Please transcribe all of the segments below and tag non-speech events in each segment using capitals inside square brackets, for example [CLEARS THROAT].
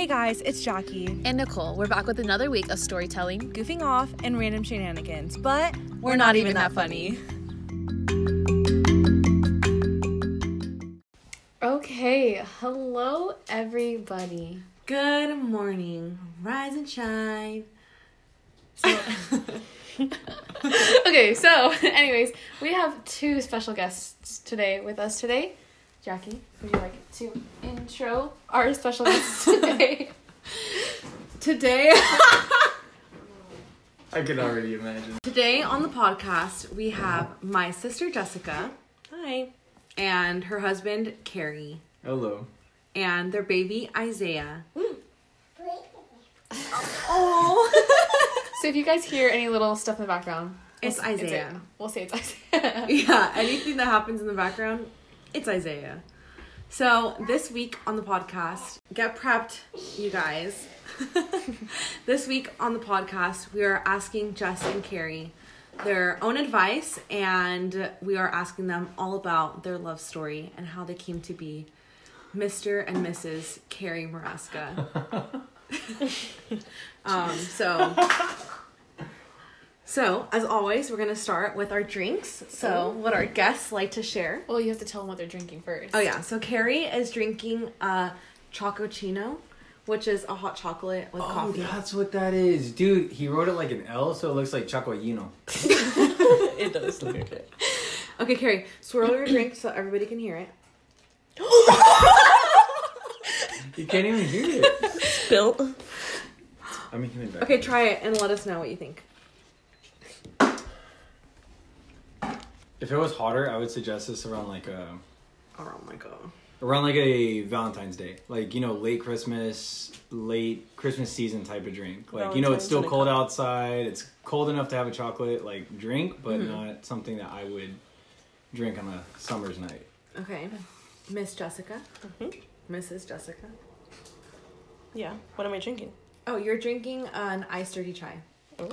Hey guys, it's Jackie, And Nicole, we're back with another week of storytelling. goofing off and random shenanigans, but we're, not, even that funny. Okay, hello everybody. Good morning, rise and shine. [LAUGHS] [LAUGHS] okay, so [LAUGHS] anyways, we have two special guests today with us today. Jackie, would you like to intro our special guests [LAUGHS] today? Today, [LAUGHS] I can already imagine. today on the podcast, we have my sister Jessica. Hi. And her husband Carrie, Hello. and their baby Isaiah. [LAUGHS] oh. so if you guys hear any little stuff in the background, It's we'll s- Isaiah. it. We'll say it's Isaiah. Yeah, anything that happens in the background, it's Isaiah. So, this week on the podcast, get prepped, you guys. [LAUGHS] this week on the podcast, we are asking Jess and Carrie their own advice, and we are asking them all about their love story and how they came to be Mr. and Mrs. Carrie Maraska. [LAUGHS] [LAUGHS] um, so. So, as always, we're gonna start with our drinks. So, what our guests like to share. well, you have to tell them what they're drinking first. Oh yeah, so Carrie is drinking uh, a Chococino, which is a hot chocolate with Oh, coffee. that's what that is, dude. He wrote it like an L, so it looks like Chacoyino. [LAUGHS] It does look like it. Okay, Carrie, swirl your drink so everybody can hear it. [LAUGHS] You can't even hear it. Spilt. I mean, give me back. Okay, try it and let us know what you think. If it was hotter, I would suggest this around like a around like a around like a Valentine's Day, like you know, late Christmas, late Christmas season type of drink. Like you know, it's Valentine's still in a cold cup. outside. It's cold enough to have a chocolate like drink, but Mm-hmm. not something that I would drink on a summer's night. Okay, Miss Jessica, Mhm. Mrs. Jessica. Yeah. What am I drinking? Oh, you're drinking an iced dirty chai. Oh.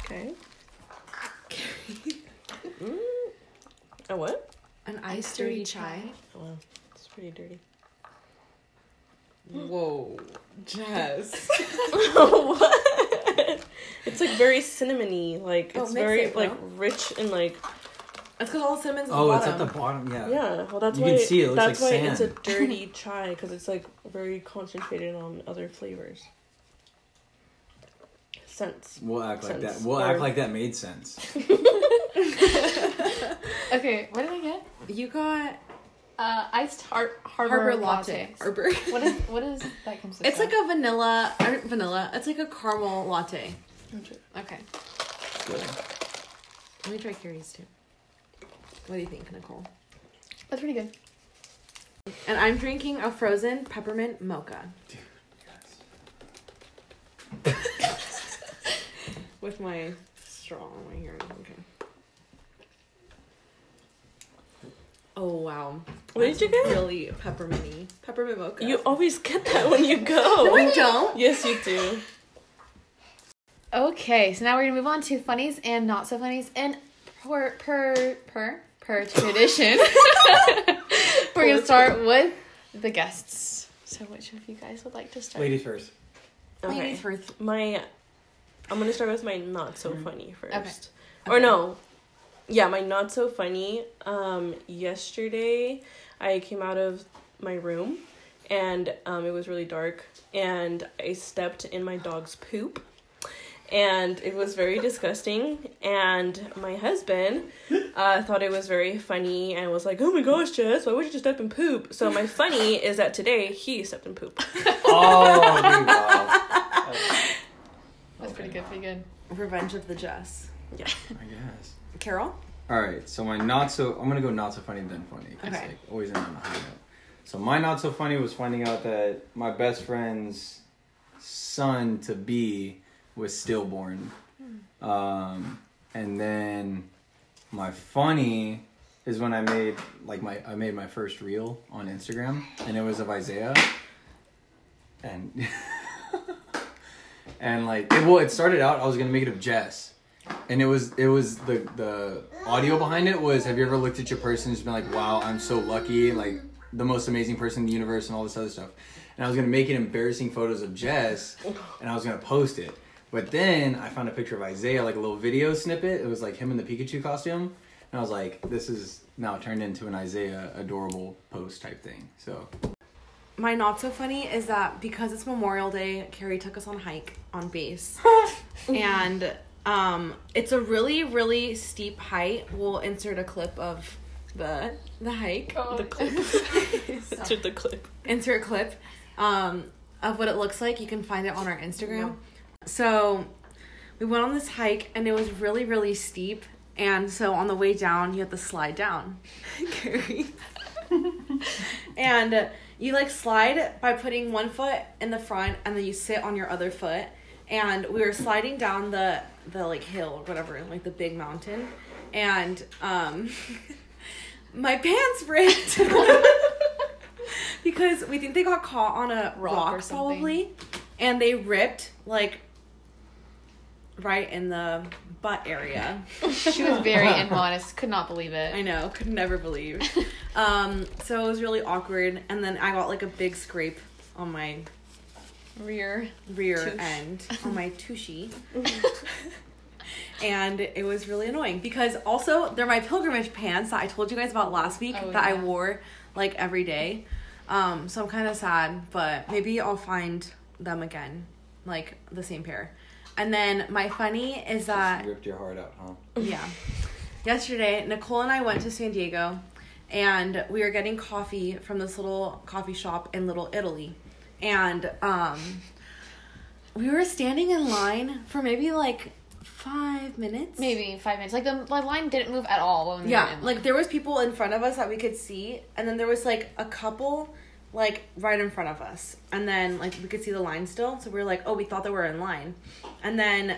Okay. A what? An iced dirty chai. Oh, wow. It's pretty dirty. Whoa, Jess. [LAUGHS] what? It's like very cinnamony. Like Oh, it's very it, like bro. rich and like That's because all the cinnamon's at Oh, the it's bottom. at the bottom. Yeah. yeah. Well, that's You why can see it looks that's like why it's a dirty [LAUGHS] chai because it's like very concentrated on other flavors. Scents. We'll act like Sense. that. We'll Or- act like that made sense. [LAUGHS] Okay, what did I get? You got Uh, iced har- harbor, Harbor latte. latte. Harbor. What is what is that consist It's of? like a vanilla, or vanilla. It's like a caramel latte. okay. Good. Let me try Carrie's too. What do you think, Nicole? That's pretty good. And I'm drinking a frozen peppermint mocha [LAUGHS] with my straw on my hair. Okay. Oh wow! What did you get? Really pepperminty peppermint mocha. You always get that when you go. [LAUGHS] no, I don't. Yes, you do. Okay, so now we're gonna move on to funnies and not so funnies, and per per per per tradition, [LAUGHS] [LAUGHS] we're gonna start with the guests. So, which of you guys would like to start? Ladies first. Okay. Ladies first. My, I'm gonna start with my not so mm-hmm. funny first. Okay. Or no, yeah, my not so funny. Um, yesterday I came out of my room, and um, it was really dark, and I stepped in my dog's poop. And it was very disgusting. And my husband uh, thought it was very funny and was like, "Oh my gosh, Jess, why would you just step in poop?" So my funny is that today he stepped in poop. [LAUGHS] Oh, dude, [LAUGHS] wow. That's pretty good. Pretty good. Revenge of the Jess. Yeah. I guess. Carol. All right, so my not so I'm gonna go not so funny then funny. 'cause, Okay. Like, always end on a high note. So my not so funny was finding out that my best friend's son to be was stillborn, um, and then my funny is when I made like my I made my first reel on Instagram, and it was of Isaiah, and [LAUGHS] and like it, well, it started out I was gonna make it of Jess, and it was it was the the audio behind it was Have you ever looked at your person and just been like, Wow, I'm so lucky, like the most amazing person in the universe, and all this other stuff. and I was gonna make it embarrassing photos of Jess, and I was gonna post it. But then I found a picture of Isaiah, like a little video snippet. It was like him in the Pikachu costume, and I was like, this is now turned into an Isaiah adorable post type thing. So My not so funny is that because it's Memorial Day, Carrie took us on a hike on base. [LAUGHS] and um it's a really, really steep height. We'll insert a clip of the the hike. The clip. [LAUGHS] Insert the clip. Insert a clip um of what it looks like. You can find it on our Instagram. So we went on this hike and it was really, really steep. And so on the way down, you have to slide down. Carrie. [LAUGHS] and you like slide by putting one foot in the front and then you sit on your other foot. And we were sliding down the the like hill or whatever, like the big mountain. And um [LAUGHS] my pants ripped. [LAUGHS] because we think they got caught on a Rock rock, or something. probably. And they ripped like right in the butt area. She was very [LAUGHS] immodest. Could not believe it. I know, could never believe. um, so it was really awkward, and then I got like a big scrape on my Rear. rear Touche. end, on my [LAUGHS] tushy. [LAUGHS] and it was really annoying because also they're my pilgrimage pants that I told you guys about last week Oh, that I wore like every day. Um, so I'm kind of sad, but maybe I'll find them again, like the same pair. And then my funny is that ripped your heart out, huh? yeah. Yesterday, Nicole and I went to San Diego and we were getting coffee from this little coffee shop in Little Italy. And um we were standing in line for maybe like 5 minutes. Maybe five minutes. Like the, the line didn't move at all when we were Yeah, like there was people in front of us that we could see and then there was like a couple like right in front of us. And then like we could see the line still. So we were like, "Oh, we thought they were in line." And then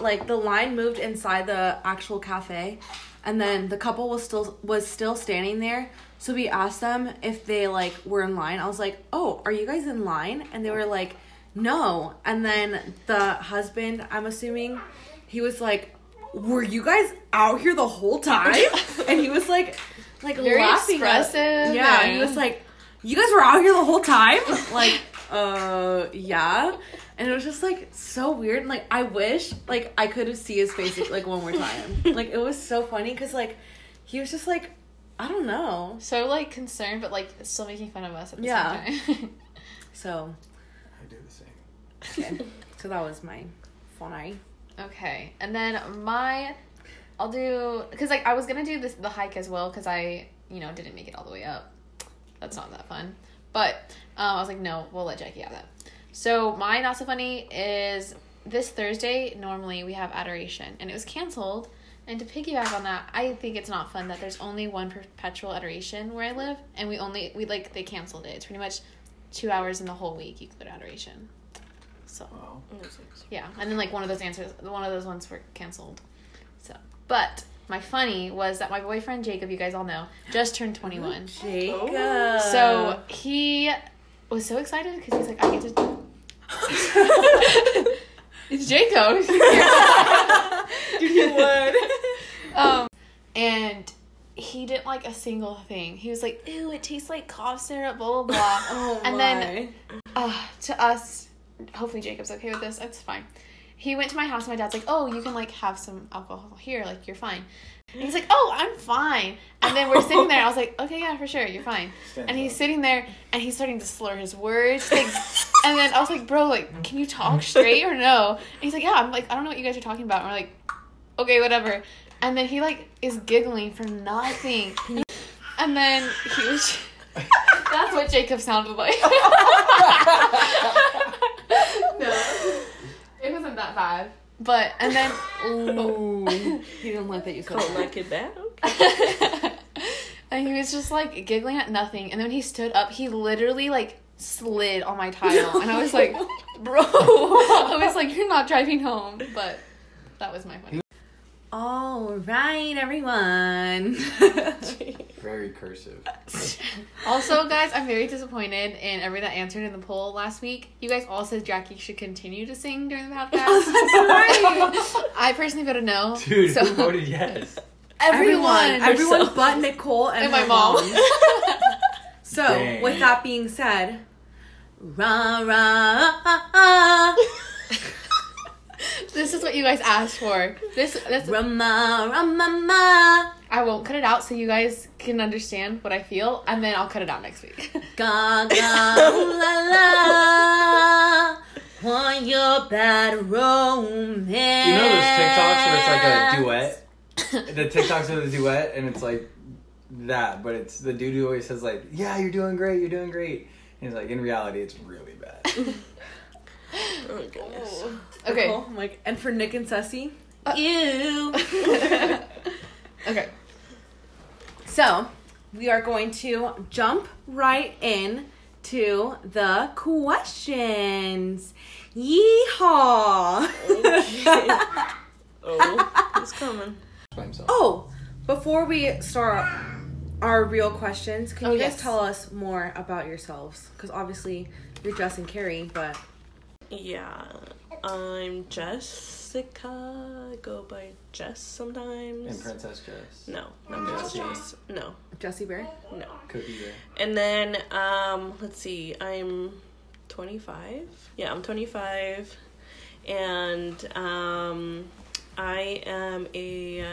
like the line moved inside the actual cafe and then the couple was still was still standing there. So we asked them if they like were in line. I was like, "Oh, are you guys in line?" And they were like, "No." And then the husband, I'm assuming, he was like, "Were you guys out here the whole time?" [LAUGHS] and he was like like Very laughing at- expressive yeah, and- he was like, "You guys were out here the whole time?" [LAUGHS] like, uh, yeah. And it was just like so weird. And like, I wish like I could have see his face like one more time. [LAUGHS] like, it was so funny because like he was just like, I don't know. So like concerned, but like still making fun of us at the Yeah. same time. [LAUGHS] So, I do the same. okay. so that was my funny. okay, and then my, I'll do because like I was gonna do this the hike as well because I you know didn't make it all the way up. That's not that fun. But um, I was like, no, we'll let Jackie have that. So my not so funny is this Thursday. Normally we have adoration, and it was canceled. And to piggyback on that, I think it's not fun that there's only one perpetual adoration where I live, and we only we like they canceled it. It's pretty much two hours in the whole week you can go to adoration. So Wow. yeah, and then like one of those answers, one of those ones were canceled. So, but my funny was that my boyfriend Jacob, you guys all know, just turned [GASPS] twenty one. Jacob. So he was so excited because he's like, I get to. [LAUGHS] [LAUGHS] it's Jacob. you would. um, and he didn't like a single thing. He was like, "Ew, it tastes like cough syrup." Blah blah blah. [LAUGHS] Oh And my. then- uh, to us, hopefully Jacob's okay with this. It's fine. He went to my house. and My dad's like, "Oh, you can like have some alcohol here. Like you're fine." And he's like, "Oh, I'm fine." And then we're sitting there. I was like, [LAUGHS] "Okay, yeah, for sure, you're fine." Stand And he's up. sitting there, and he's starting to slur his words. Like, [LAUGHS] and then I was like, "Bro, like, can you talk straight or no?" And he's like, "Yeah." I'm like, "I don't know what you guys are talking about." And we're like, "Okay, whatever." And then he like is giggling for nothing. And then he was. [LAUGHS] That's what Jacob sounded like. No, wasn't that bad. But and then [LAUGHS] oh. Ooh. [LAUGHS] he didn't like that you said Don't that. like it that? and he was just like giggling at nothing. And then when he stood up, he literally like slid on my tile, and I was like, [LAUGHS] "Bro," I was like, "You're not driving home." But that was my funny. All right, everyone. Very cursive. [LAUGHS] Also, guys, I'm very disappointed in everyone that answered in the poll last week. You guys all said Jackie should continue to sing during the [LAUGHS] podcast. I personally voted no. Dude, so who [LAUGHS] voted yes? everyone, everyone herself. but Nicole and, and my her mom. So, Dang. with that being said, Ra ra. This is what you guys asked for. This this Rama Rama. I won't cut it out so you guys can understand what I feel, and then I'll cut it out next week. [LAUGHS] Ga ga ooh la la. Want your bad romance. You know those TikToks where it's like a [LAUGHS] duet? the TikToks are the duet, and it's like that, but it's the dude who always says like, "Yeah, you're doing great, you're doing great." And he's like, in reality, it's really bad. [LAUGHS] Oh my goodness. okay. I'm like, and for Nick and Ceci. Uh. Ew. okay. So, we are going to jump right in to the questions. Yeehaw! Oh, [LAUGHS] it's coming. Oh, before we start our real questions, can Oh, you guys yes. tell us more about yourselves? Because obviously you're Jess and Carrie, but Yeah, I'm Jessica. I go by Jess sometimes. And Princess Jess. No, not Princess Jessie. Jess. No, Jesse Bear. no. Cookie Bear. And then, um, let's see, I'm 25. Yeah, I'm 25. And um, I am a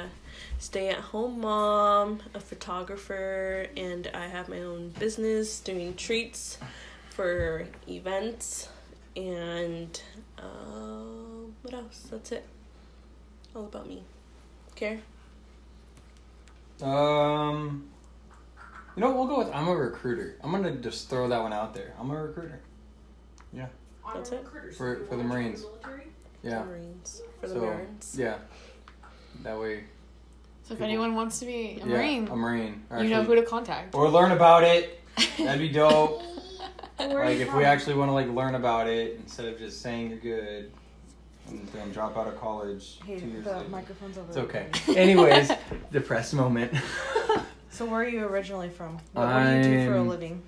stay at home mom, a photographer, and I have my own business doing treats for events. And uh, what else? That's it. All about me. Care? Um, you know, we'll go with I'm a recruiter. I'm gonna just throw that one out there. I'm a recruiter. Yeah. That's it? For- for the Marines. Yeah. Marines. For the So, Marines. Yeah. That way. So if anyone wants to be a yeah, marine, A marine. you know who to contact. Or learn about it. That'd be [LAUGHS] dope. Like if we actually want to like learn about it instead of just saying you're good and then drop out of college Hey, two years the later. microphone's over It's there. okay. [LAUGHS] Anyways, depressed moment. [LAUGHS] So where are you originally from? What, what do you do for a I'm- living?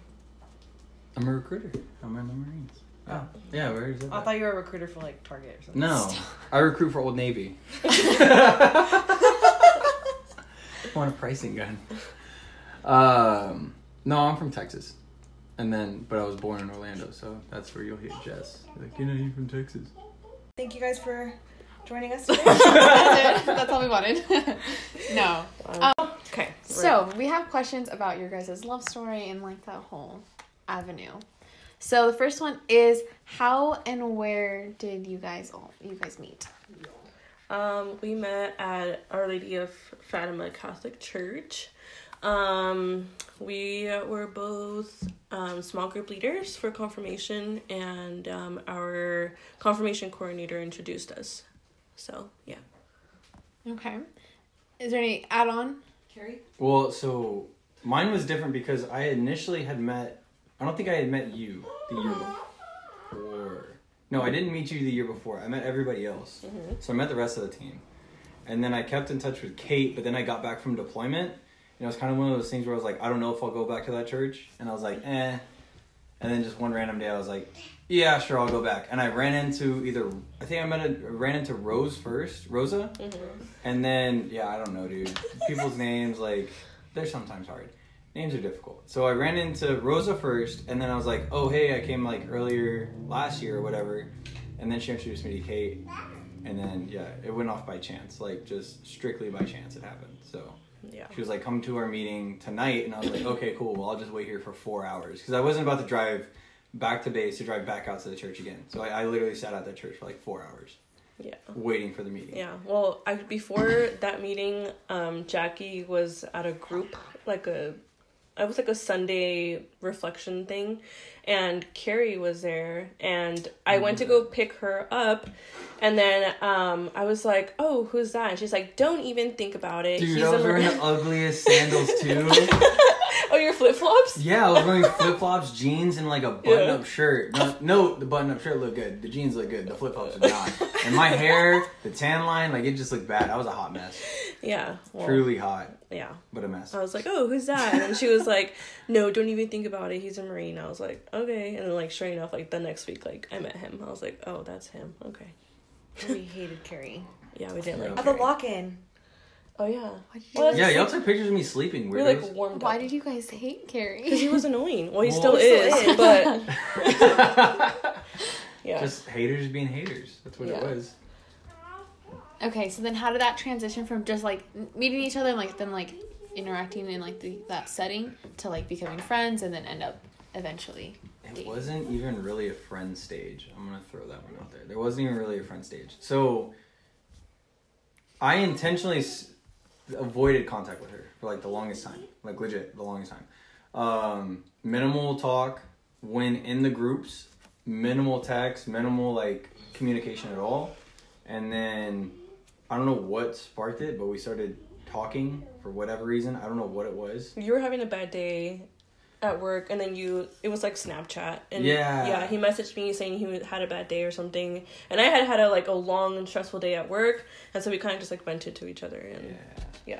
I'm a recruiter. I'm in the Marines. Oh. Yeah, where is it? I thought you were a recruiter for like Target or something. No, I recruit for Old Navy. I [LAUGHS] want a pricing gun. Um, no, I'm from Texas, and then but I was born in Orlando, so that's where you'll hear Jess. Like, you know, you're from Texas. Thank you guys for joining us [LAUGHS] today. That's. [LAUGHS] That's all we wanted. [LAUGHS] no. Um, Okay. So we have questions about your guys' love story and like that whole avenue. So the first one is how and where did you guys all you guys meet? Um, we met at Our Lady of Fatima Catholic Church. Um, we were both um, small group leaders for confirmation, and um, our confirmation coordinator introduced us. So, yeah. Okay. Is there any add on? Carrie? Well, so mine was different because I initially had met. I don't think I had met you the year before. No, I didn't meet you the year before. I met everybody else. So I met the rest of the team, and then I kept in touch with Kate. But then I got back from deployment, and it was kind of one of those things where I was like, I don't know if I'll go back to that church, and I was like, eh. And then just one random day, I was like, yeah, sure, I'll go back. And I ran into either I think I met a, ran into Rose first, Rosa, and then yeah, I don't know, dude. People's names like they're sometimes hard. Names are difficult. So I ran into Rosa first, and then I was like, oh hey, I came like earlier last year or whatever, and then she introduced me to Kate, and then yeah, it went off by chance, like just strictly by chance it happened. So Yeah. she was like, come to our meeting tonight, and I was like, okay, cool. Well, I'll just wait here for four hours because I wasn't about to drive back to base to drive back out to the church again. So I, I literally sat at that church for like four hours Yeah. waiting for the meeting. Yeah. Well, I before that meeting, um, Jackie was at a group like a, I was like a Sunday reflection thing, and Carrie was there, and I went to go pick her up, and then um, I was like, "Oh, who's that?" And she's like, "Don't even think about it. Dude, He's I was a wearing the ugliest sandals too. [LAUGHS] oh, your flip flops." Yeah, I was wearing flip flops, [LAUGHS] jeans, and like a button up Yeah. shirt. No, no, the button up shirt looked good. The jeans looked good. The flip flops did not. And my hair, the tan line, like it just looked bad. I was a hot mess. Yeah. Well, Truly hot, Yeah. but a mess. I was like, "Oh, who's that?" And she was like, "No, don't even think about it. He's a marine." I was like, "Okay." And then like sure enough, like the next week, like I met him. I was like, "Oh, that's him." Okay. We hated Carrie. Yeah, we didn't like. At the Carrie. lock in. Oh yeah. Why did you Well, Yeah, y'all took pictures of me sleeping. We like Weirdos. warmed why up. did you guys hate Carrie? Because he was annoying. Well, he Well, still he is, still is. but [LAUGHS] [LAUGHS] yeah. Just haters being haters. That's what it was. Okay, so then how did that transition from just like meeting each other and like then like interacting in like the, that setting to like becoming friends and then end up eventually It dating? wasn't even really a friend stage. I'm gonna throw that one out there. There wasn't even really a friend stage. So I intentionally s- avoided contact with her for like the longest time, like legit the longest time. Um, minimal talk when in the groups, minimal text, minimal like communication at all, and then I don't know what sparked it, but we started talking for whatever reason. I don't know what it was. You were having a bad day at work, and then you it was like Snapchat, and Yeah. yeah, he messaged me saying he had a bad day or something, and I had had a like a long and stressful day at work, and so we kind of just like vented to each other, and Yeah. Yeah.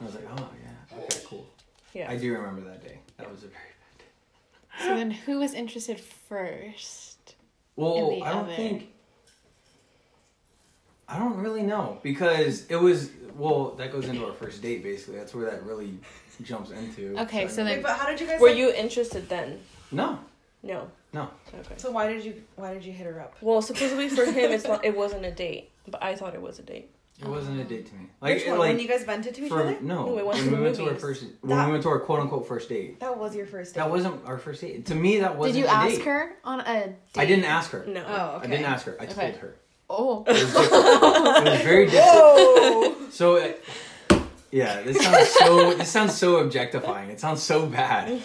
I was like, oh yeah, okay, cool. yeah, I do remember that day. That was a very bad day. So then who was interested first? well. the I don't other. think. I don't really know because it was well. That goes into our first date. Basically, that's where that really jumps into. Okay, so then- Wait, but how did you guys? Were like- you interested then? no, No. No. Okay. So why did you? Why did you hit her up? Well, supposedly for [LAUGHS] him, it's not. It wasn't a date, but I thought it was a date. it wasn't a date to me. Like, Which one? like when you guys vented to each for other? no, No, we went when to we went to our movies. first when That- we went to our quote unquote first date. That was your first date. That wasn't our first date. To me, that wasn't. Did you a ask date. her on a date? I didn't ask her. No. Oh, okay. I didn't ask her. I Okay. told her. Oh. It was [LAUGHS] different. it was very different. Whoa! [LAUGHS] So, it, yeah, this sounds so. This sounds so objectifying. It sounds so bad.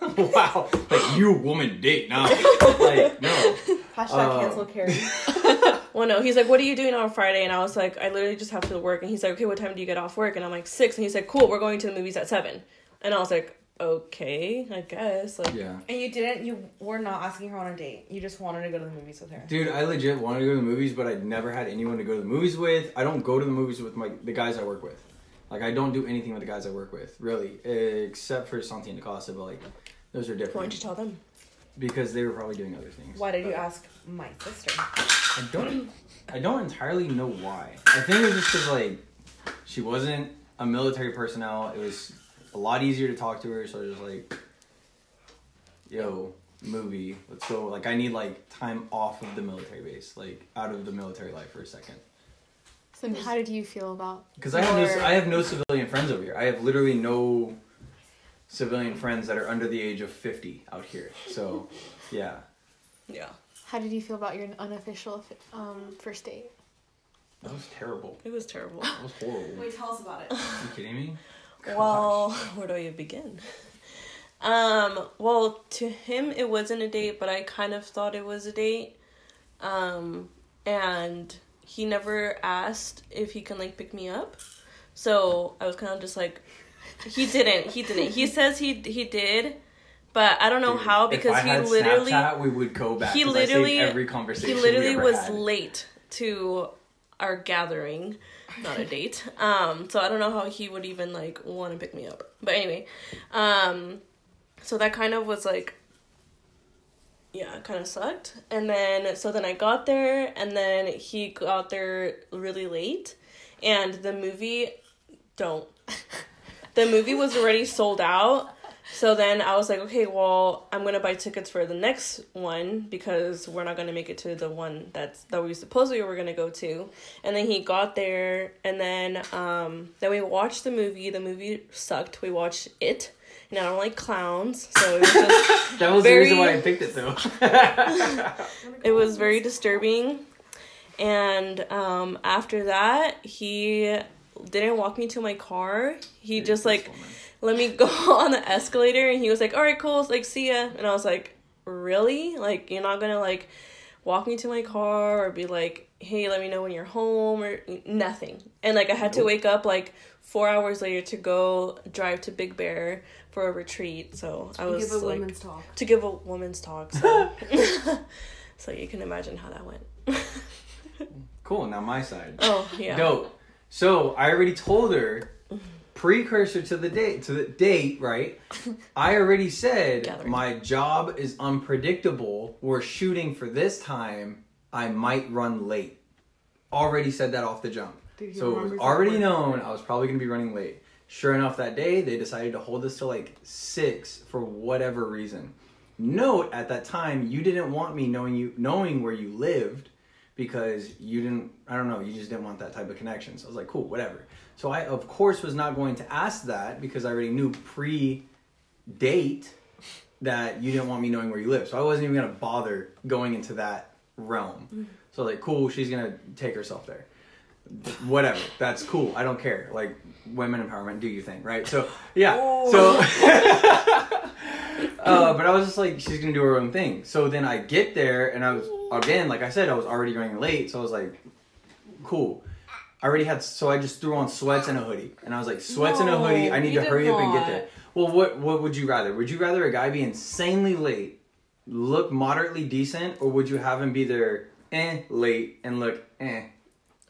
[LAUGHS] wow, like you woman date now. like no. Hashtag Uh, cancel Carrie. [LAUGHS] Well, no. He's like, "What are you doing on Friday?" And I was like, "I literally just have to work." And he's like, "Okay, what time do you get off work?" And I'm like, six. And he's like, "Cool, we're going to the movies at 7. And I was like, "Okay, I guess." Like, Yeah, And you didn't. You were not asking her on a date. You just wanted to go to the movies with her. dude, I legit wanted to go to the movies, but I'd never had anyone to go to the movies with. I don't go to the movies with my the guys I work with. Like I don't do anything with the guys I work with, really, except for Santi and Acosta. But like, those are different. why don't you tell them? because they were probably doing other things. Why did you ask my sister? I don't. I don't entirely know why. I think it was just because like she wasn't a military personnel. It was a lot easier to talk to her. So I was just like, "Yo, movie, let's go." Like I need like time off of the military base, like out of the military life for a second. So then how did you feel about Because I have no, I have no civilian friends over here. I have literally no civilian friends that are under the age of fifty out here. So, yeah. Yeah, how did you feel about your unofficial um first date? That was terrible. it was terrible. That was horrible. Wait, tell us about it. Are you kidding me? Well, where do I begin? Um, well, to him it wasn't a date, but I kind of thought it was a date. Um, and he never asked if he can like pick me up. So I was kind of just like he didn't. He didn't. He says he he did, but I don't know Dude, how because he literally Snapchat, we would go back. he literally- every conversation he literally was had. late to our gathering not a date um so i don't know how he would even like want to pick me up but anyway um so that kind of was like yeah kind of sucked and then so then i got there and then he got there really late and the movie don't [LAUGHS] the movie was already sold out so then I was like, okay, well, I'm gonna buy tickets for the next one because we're not gonna make it to the one that's that we supposedly were gonna go to. And then he got there, and then um, then we watched the movie. The movie sucked. We watched it, and I don't like clowns, so it was just [LAUGHS] That was very- the reason why I picked it though. [LAUGHS] it was very disturbing. And um, after that, he didn't walk me to my car. He just like let me go [LAUGHS] on the escalator and he was like all right cool like see ya and i was like really like you're not gonna like walk me to my car or be like hey let me know when you're home or nothing and like i had to wake up like four hours later to go drive to big bear for a retreat so i was Give a like woman's talk. to give a woman's talk so, [LAUGHS] [LAUGHS] so you can imagine how that went [LAUGHS] cool. Now my side. oh yeah Dope. So I already told her precursor to the date to the date, right? I already said Gathering. my job is unpredictable. We're shooting for this time. I might run late. Already said that off the jump. Dude, So it was already known I was probably gonna be running late. Sure enough, that day they decided to hold us till like six for whatever reason. Note at that time you didn't want me knowing you knowing where you lived because you didn't I don't know, you just didn't want that type of connection. So I was like, cool, whatever. So I of course was not going to ask that because I already knew pre date that you didn't want me knowing where you live. So I wasn't even gonna bother going into that realm. Mm-hmm. So like, cool, she's gonna take herself there. Whatever, that's cool. I don't care. Like women empowerment, do you think, right? So [LAUGHS] yeah. So [LAUGHS] uh, but I was just like, she's gonna do her own thing. So then I get there, and I was again, like I said, I was already running late. So I was like, cool. I already had, so I just threw on sweats and a hoodie, and I was like, sweats and a hoodie. I need to hurry up and get there. Well, what what would you rather? Would you rather a guy be insanely late, look moderately decent, or would you have him be there eh late and look eh?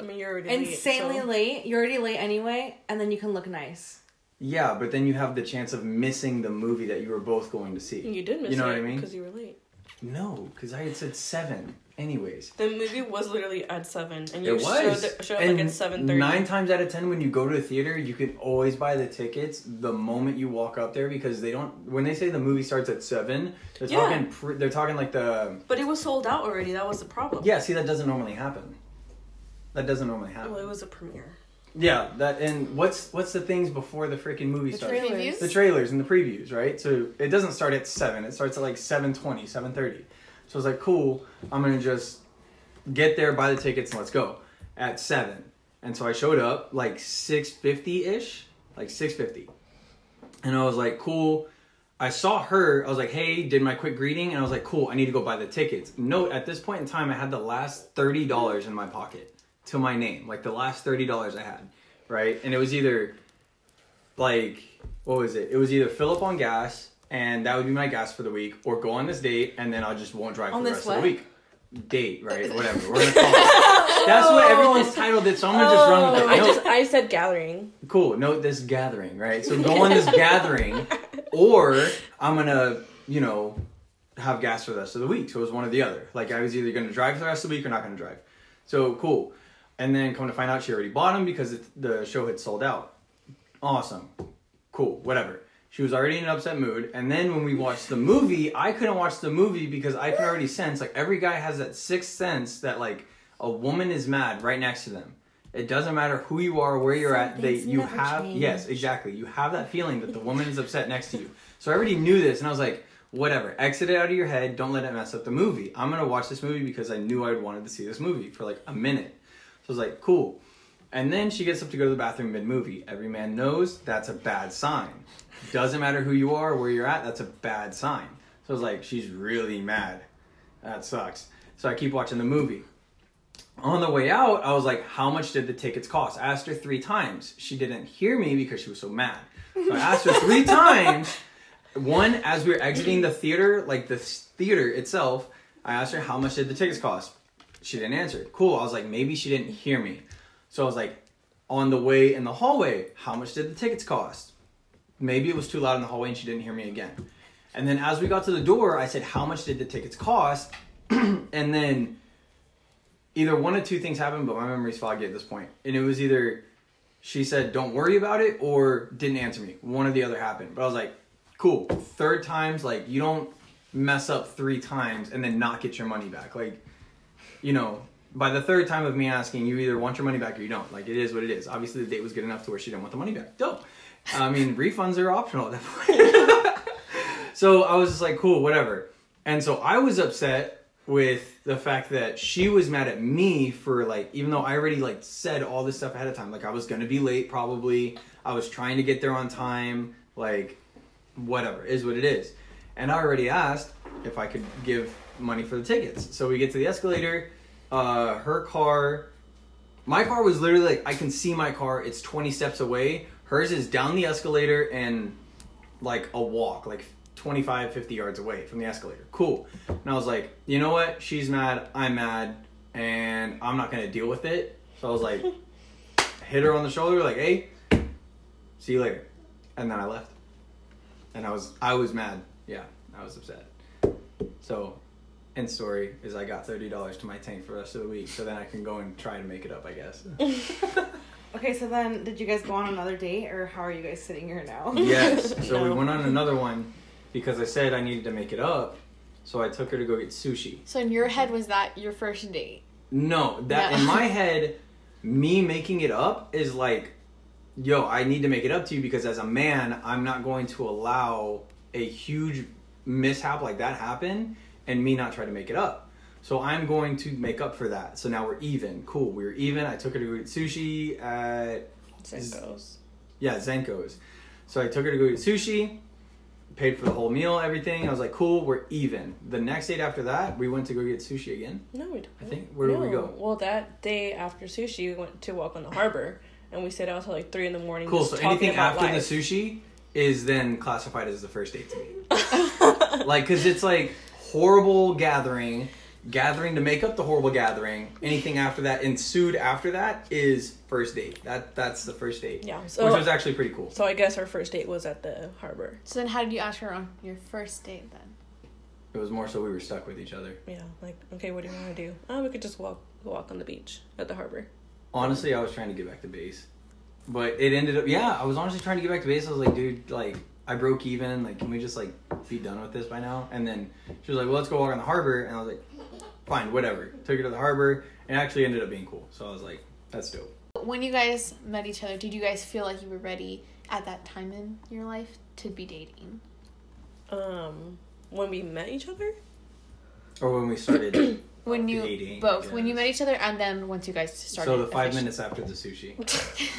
I mean, you're already Insanely late. late. You're already late anyway, and then you can look nice. Yeah, but then you have the chance of missing the movie that you were both going to see. you did miss You know it what I mean? because you were late. No, because I had said seven. Anyways. The movie was literally at seven, and you It was. showed, showed up and like at seven thirty. Nine times out of ten, when you go to a theater, you can always buy the tickets the moment you walk up there because they don't. When they say the movie starts at seven, they're Yeah. talking. They're talking like the. But it was sold out already. That was the problem. Yeah, see, that doesn't normally happen. That doesn't normally happen. Well, it was a premiere. Yeah, that and what's what's the things before the freaking movie The starts? trailers. The trailers and the previews, right? So it doesn't start at 7. It starts at like 7.20, 7.30. So I was like, cool, I'm going to just get there, buy the tickets, and let's go at 7. And so I showed up like 6.50-ish, like 6.50. And I was like, cool. I saw her. I was like, hey, did my quick greeting. And I was like, cool, I need to go buy the tickets. Note, at this point in time, I had the last $30 in my pocket to my name. Like the last $30 I had, right? And it was either like what was it? It was either fill up on gas and that would be my gas for the week, or go on this date and then I just won't drive On for the this rest of the week. Date, right? [LAUGHS] Whatever. We're gonna call it. That's what everyone's titled it, so I'm gonna just run with it. Oh. I just I said gathering. cool. Note this gathering, right? So [LAUGHS] go on this gathering, [LAUGHS] or I'm gonna, you know, have gas for the rest of the week. So it was one or the other. Like I was either gonna drive for the rest of the week or not gonna drive. So cool. And then come to find out, she already bought them because it, the show had sold out. Awesome. Cool. Whatever. She was already in an upset mood. And then when we watched the movie, I couldn't watch the movie because I can already sense like every guy has that sixth sense that like a woman is mad right next to them. It doesn't matter who you are, where you're at. They you have yes, exactly. You have that feeling that the woman is upset next to you. So I already knew this, and I was like, whatever. Exit it out of your head. Don't let it mess up the movie. I'm gonna watch this movie because I knew I wanted to see this movie for like a minute. So I was like, cool. And then she gets up to go to the bathroom mid movie. Every man knows that's a bad sign. Doesn't matter who you are or where you're at, that's a bad sign. So I was like, she's really mad. That sucks. So I keep watching the movie. On the way out, I was like, how much did the tickets cost? I asked her three times. She didn't hear me because she was so mad. So I asked her three [LAUGHS] times. One, as we were exiting the theater, like the theater itself, I asked her how much did the tickets cost. She didn't answer. Cool. I was like, maybe she didn't hear me. So I was like, on the way in the hallway, how much did the tickets cost? Maybe it was too loud in the hallway and she didn't hear me again. And then as we got to the door, I said, how much did the tickets cost? [CLEARS THROAT] and then either one of two things happened, but my memory's foggy at this point. And it was either she said, don't worry about it, or didn't answer me. One or the other happened. But I was like, cool. Third time's like, you don't mess up three times and then not get your money back. Like, you know, by the third time of me asking, you either want your money back or you don't. Like, it is what it is. Obviously, the date was good enough to where she didn't want the money back. Dope. I mean, [LAUGHS] refunds are optional at that point. [LAUGHS] so I was just like, cool, whatever. And so I was upset with the fact that she was mad at me for like, even though I already like said all this stuff ahead of time, like I was gonna be late probably. I was trying to get there on time. Like, whatever is what it is. And I already asked if I could give money for the tickets. So we get to the escalator. Uh, her car, my car was literally like I can see my car. It's 20 steps away. Hers is down the escalator and like a walk, like 25, 50 yards away from the escalator. Cool. And I was like, you know what? She's mad. I'm mad. And I'm not going to deal with it. So I was like, [LAUGHS] hit her on the shoulder, like, hey, see you later. And then I left. And I was, I was mad. Yeah, I was upset. So end story is I got thirty dollars to my tank for the rest of the week, so then I can go and try to make it up. I guess. [LAUGHS] Okay, so then did you guys go on another date or how are you guys sitting here now? [LAUGHS] yes. [LAUGHS] So we went on another one because I said I needed to make it up. So I took her to go get sushi. So in your head, was that your first date? No, that Yeah. in my head, me making it up is like, yo, I need to make it up to you because as a man, I'm not going to allow a huge mishap like that happen and me not try to make it up. So I'm going to make up for that. So now we're even. Cool, we were even. I took her to go eat sushi at Senkos. yeah, Zenko's. So I took her to go eat sushi, paid for the whole meal, everything. I was like, cool, we're even. The next date after that, we went to go get sushi again. No, we don't. I think- where did we No. go? Well, that day after sushi, we went to walk on the harbor, and we stayed out till like three in the morning. Cool. So anything about after life. the sushi is then classified as the first date to me. [LAUGHS] like, cause it's like horrible gathering, gathering to make up the horrible gathering. Anything after that ensued after that is first date. That that's the first date. Yeah. So, which was actually pretty cool. so I guess our first date was at the harbor. So then, how did you ask her on your first date then? It was more so we were stuck with each other. Yeah. Like, okay, what do you want to do? Oh, we could just walk walk on the beach at the harbor. Honestly, I was trying to get back to base, but it ended up. Yeah, I was honestly trying to get back to base. I was like, dude, like I broke even. Like, can we just like be done with this by now? And then she was like, well, let's go walk on the harbor. And I was like, fine, whatever. Took her to the harbor, and it actually ended up being cool. So I was like, that's dope. When you guys met each other, did you guys feel like you were ready at that time in your life to be dating? Um, when we met each other. Or when we started. When you Dating, both, when you met each other, and then once you guys started. so the five offici- minutes after the sushi.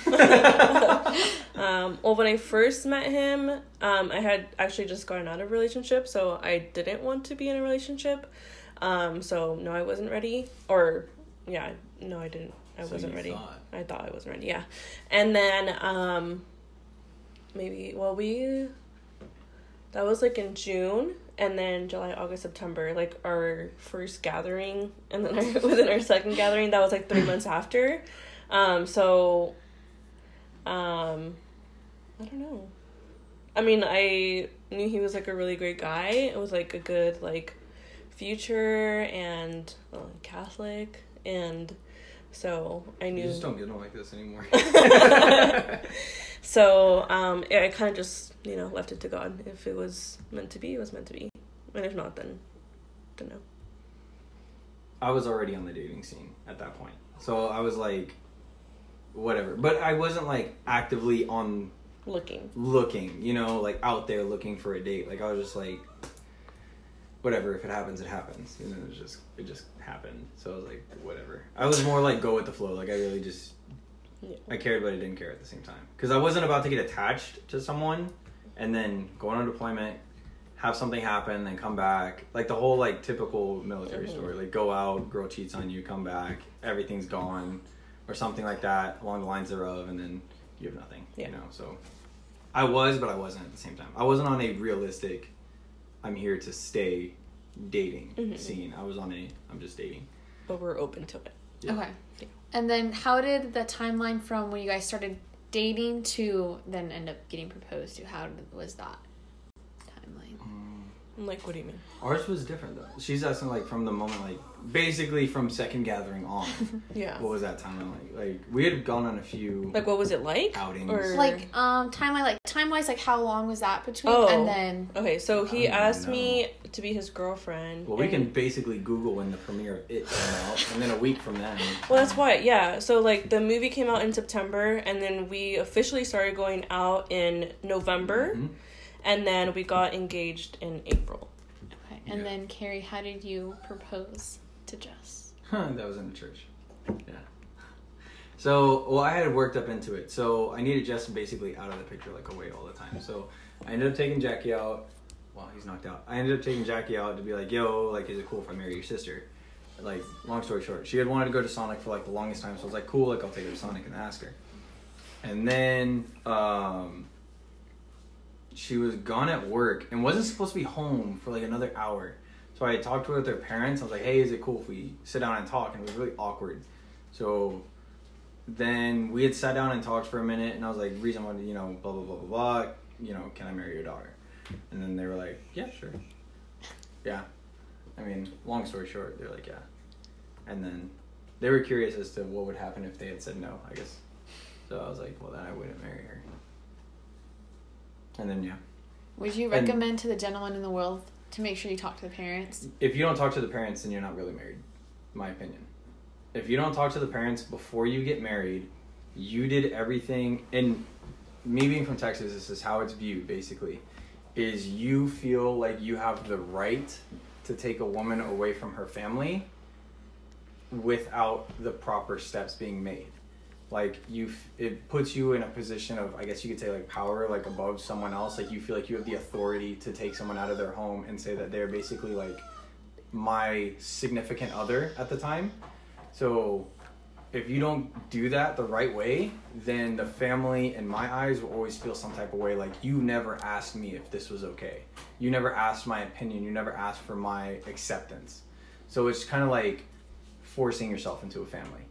[LAUGHS] [LAUGHS] Um, well, when I first met him, um, I had actually just gotten out of a relationship, so I didn't want to be in a relationship. Um, so no, I wasn't ready. Or yeah, no, I didn't. I So wasn't you ready. thought. I thought I wasn't ready. Yeah, and then um, maybe well we that was like in June, and then July, August, September, like our first gathering, and then our, [LAUGHS] within our second gathering, that was like three months after. Um, so, um, I don't know. I mean, I knew he was like a really great guy. It was like a good like future and uh, Catholic, and so I knew. You just don't get them like this anymore. [LAUGHS] So um, I kind of just you know left it to God. If it was meant to be, it was meant to be, and if not, then then no. I was already on the dating scene at that point. So I was like, whatever. But I wasn't like actively on Looking. looking, you know, like out there looking for a date. Like I was just like, whatever. If it happens, it happens. And it was just, it just happened. So I was like, whatever. I was more like go with the flow. Like I really just, Yeah. I cared, but I didn't care at the same time. Because I wasn't about to get attached to someone and then go on a deployment, have something happen, then come back. Like the whole like typical military Mhm. story. Like go out, girl cheats on you, come back, everything's gone, or something like that along the lines thereof, and then you have nothing. Yeah. You know, so I was, but I wasn't at the same time. I wasn't on a realistic. I'm here to stay dating Mhm. scene. I was on a. I'm just dating. But we're open to it. Yeah. Okay. And then how did the timeline from when you guys started dating to then end up getting proposed to? How was that timeline? I'm like, what do you mean? Ours was different though. She's asking like from the moment like basically from second gathering on. [LAUGHS] Yeah. what was that timeline like? Like we had gone on a few Like, what was it like? outings. Or- Like um timeline, like time wise, like how long was that between? Oh. And then Okay, so he asked know. me to be his girlfriend. well, we and- can basically Google when the premiere of It came out, and then a week from then. Well, that's why, yeah. So, like, the movie came out in September, and then we officially started going out in November, Mhm. And then we got engaged in April. okay. And Yeah. then Carrie, how did you propose to Jess? [LAUGHS] That was in the church. Yeah. So, well, I had worked up into it. So I needed Justin basically out of the picture, like away all the time. So I ended up taking Jackie out. Well, he's knocked out. I ended up taking Jackie out to be like, yo, like, is it cool if I marry your sister? Like, long story short, she had wanted to go to Sonic for like the longest time. So I was like, cool, like, I'll take her to Sonic and ask her. And then, um, she was gone at work and wasn't supposed to be home for like another hour. So I talked to her with their parents. I was like, "Hey, is it cool if we sit down and talk?" And it was really awkward. So then we had sat down and talked for a minute, and I was like, "Reason why, you know, blah blah blah blah blah. You know, can I marry your daughter?" And then they were like, "Yeah, sure." Yeah. I mean, long story short, they're like, yeah. And then they were curious as to what would happen if they had said no, I guess. So I was like, well, then I wouldn't marry her. And then, yeah. Would you And- recommend to the gentleman in the world to make sure you talk to the parents? If you don't talk to the parents, then you're not really married, my opinion. If you don't talk to the parents before you get married, you did everything. And me being from Texas, this is how it's viewed basically. Is you feel like you have the right to take a woman away from her family without the proper steps being made. Like you, it puts you in a position of, I guess you could say, like power, like above someone else. Like you feel like you have the authority to take someone out of their home and say that they're basically like my significant other at the time. So if you don't do that the right way, then the family, in my eyes, will always feel some type of way like you never asked me if this was okay. You never asked my opinion. You never asked for my acceptance. So it's kind of like forcing yourself into a family.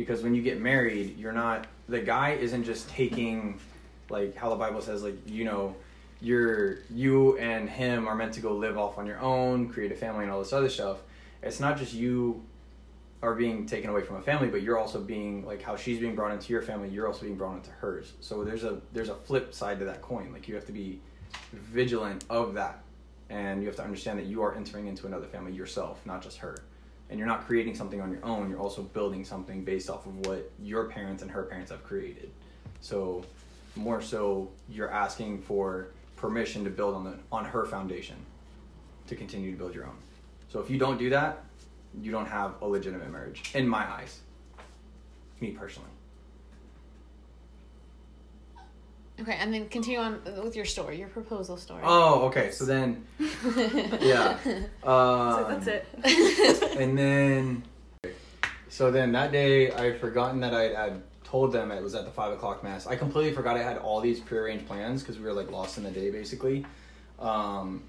Because when you get married, you're not, the guy isn't just taking, like how the Bible says, like, you know, you're, you and him are meant to go live off on your own, create a family, and all this other stuff. It's not just you are being taken away from a family, but you're also being like how she's being brought into your family. You're also being brought into hers. So there's a there's a flip side to that coin. Like you have to be vigilant of that, and you have to understand that you are entering into another family yourself, not just her. And you're not creating something on your own. You're also building something based off of what your parents and her parents have created. So more so, you're asking for permission to build on the on her foundation to continue to build your own. So if you don't do that, you don't have a legitimate marriage in my eyes. Me personally. Okay, and then continue on with your story, your proposal story. Oh, okay. So then, [LAUGHS] yeah. Um, So that's it. [LAUGHS] And then, so then that day, I had forgotten that I had told them it was at the five o'clock mass. I completely forgot I had all these prearranged plans because we were like lost in the day basically. Um,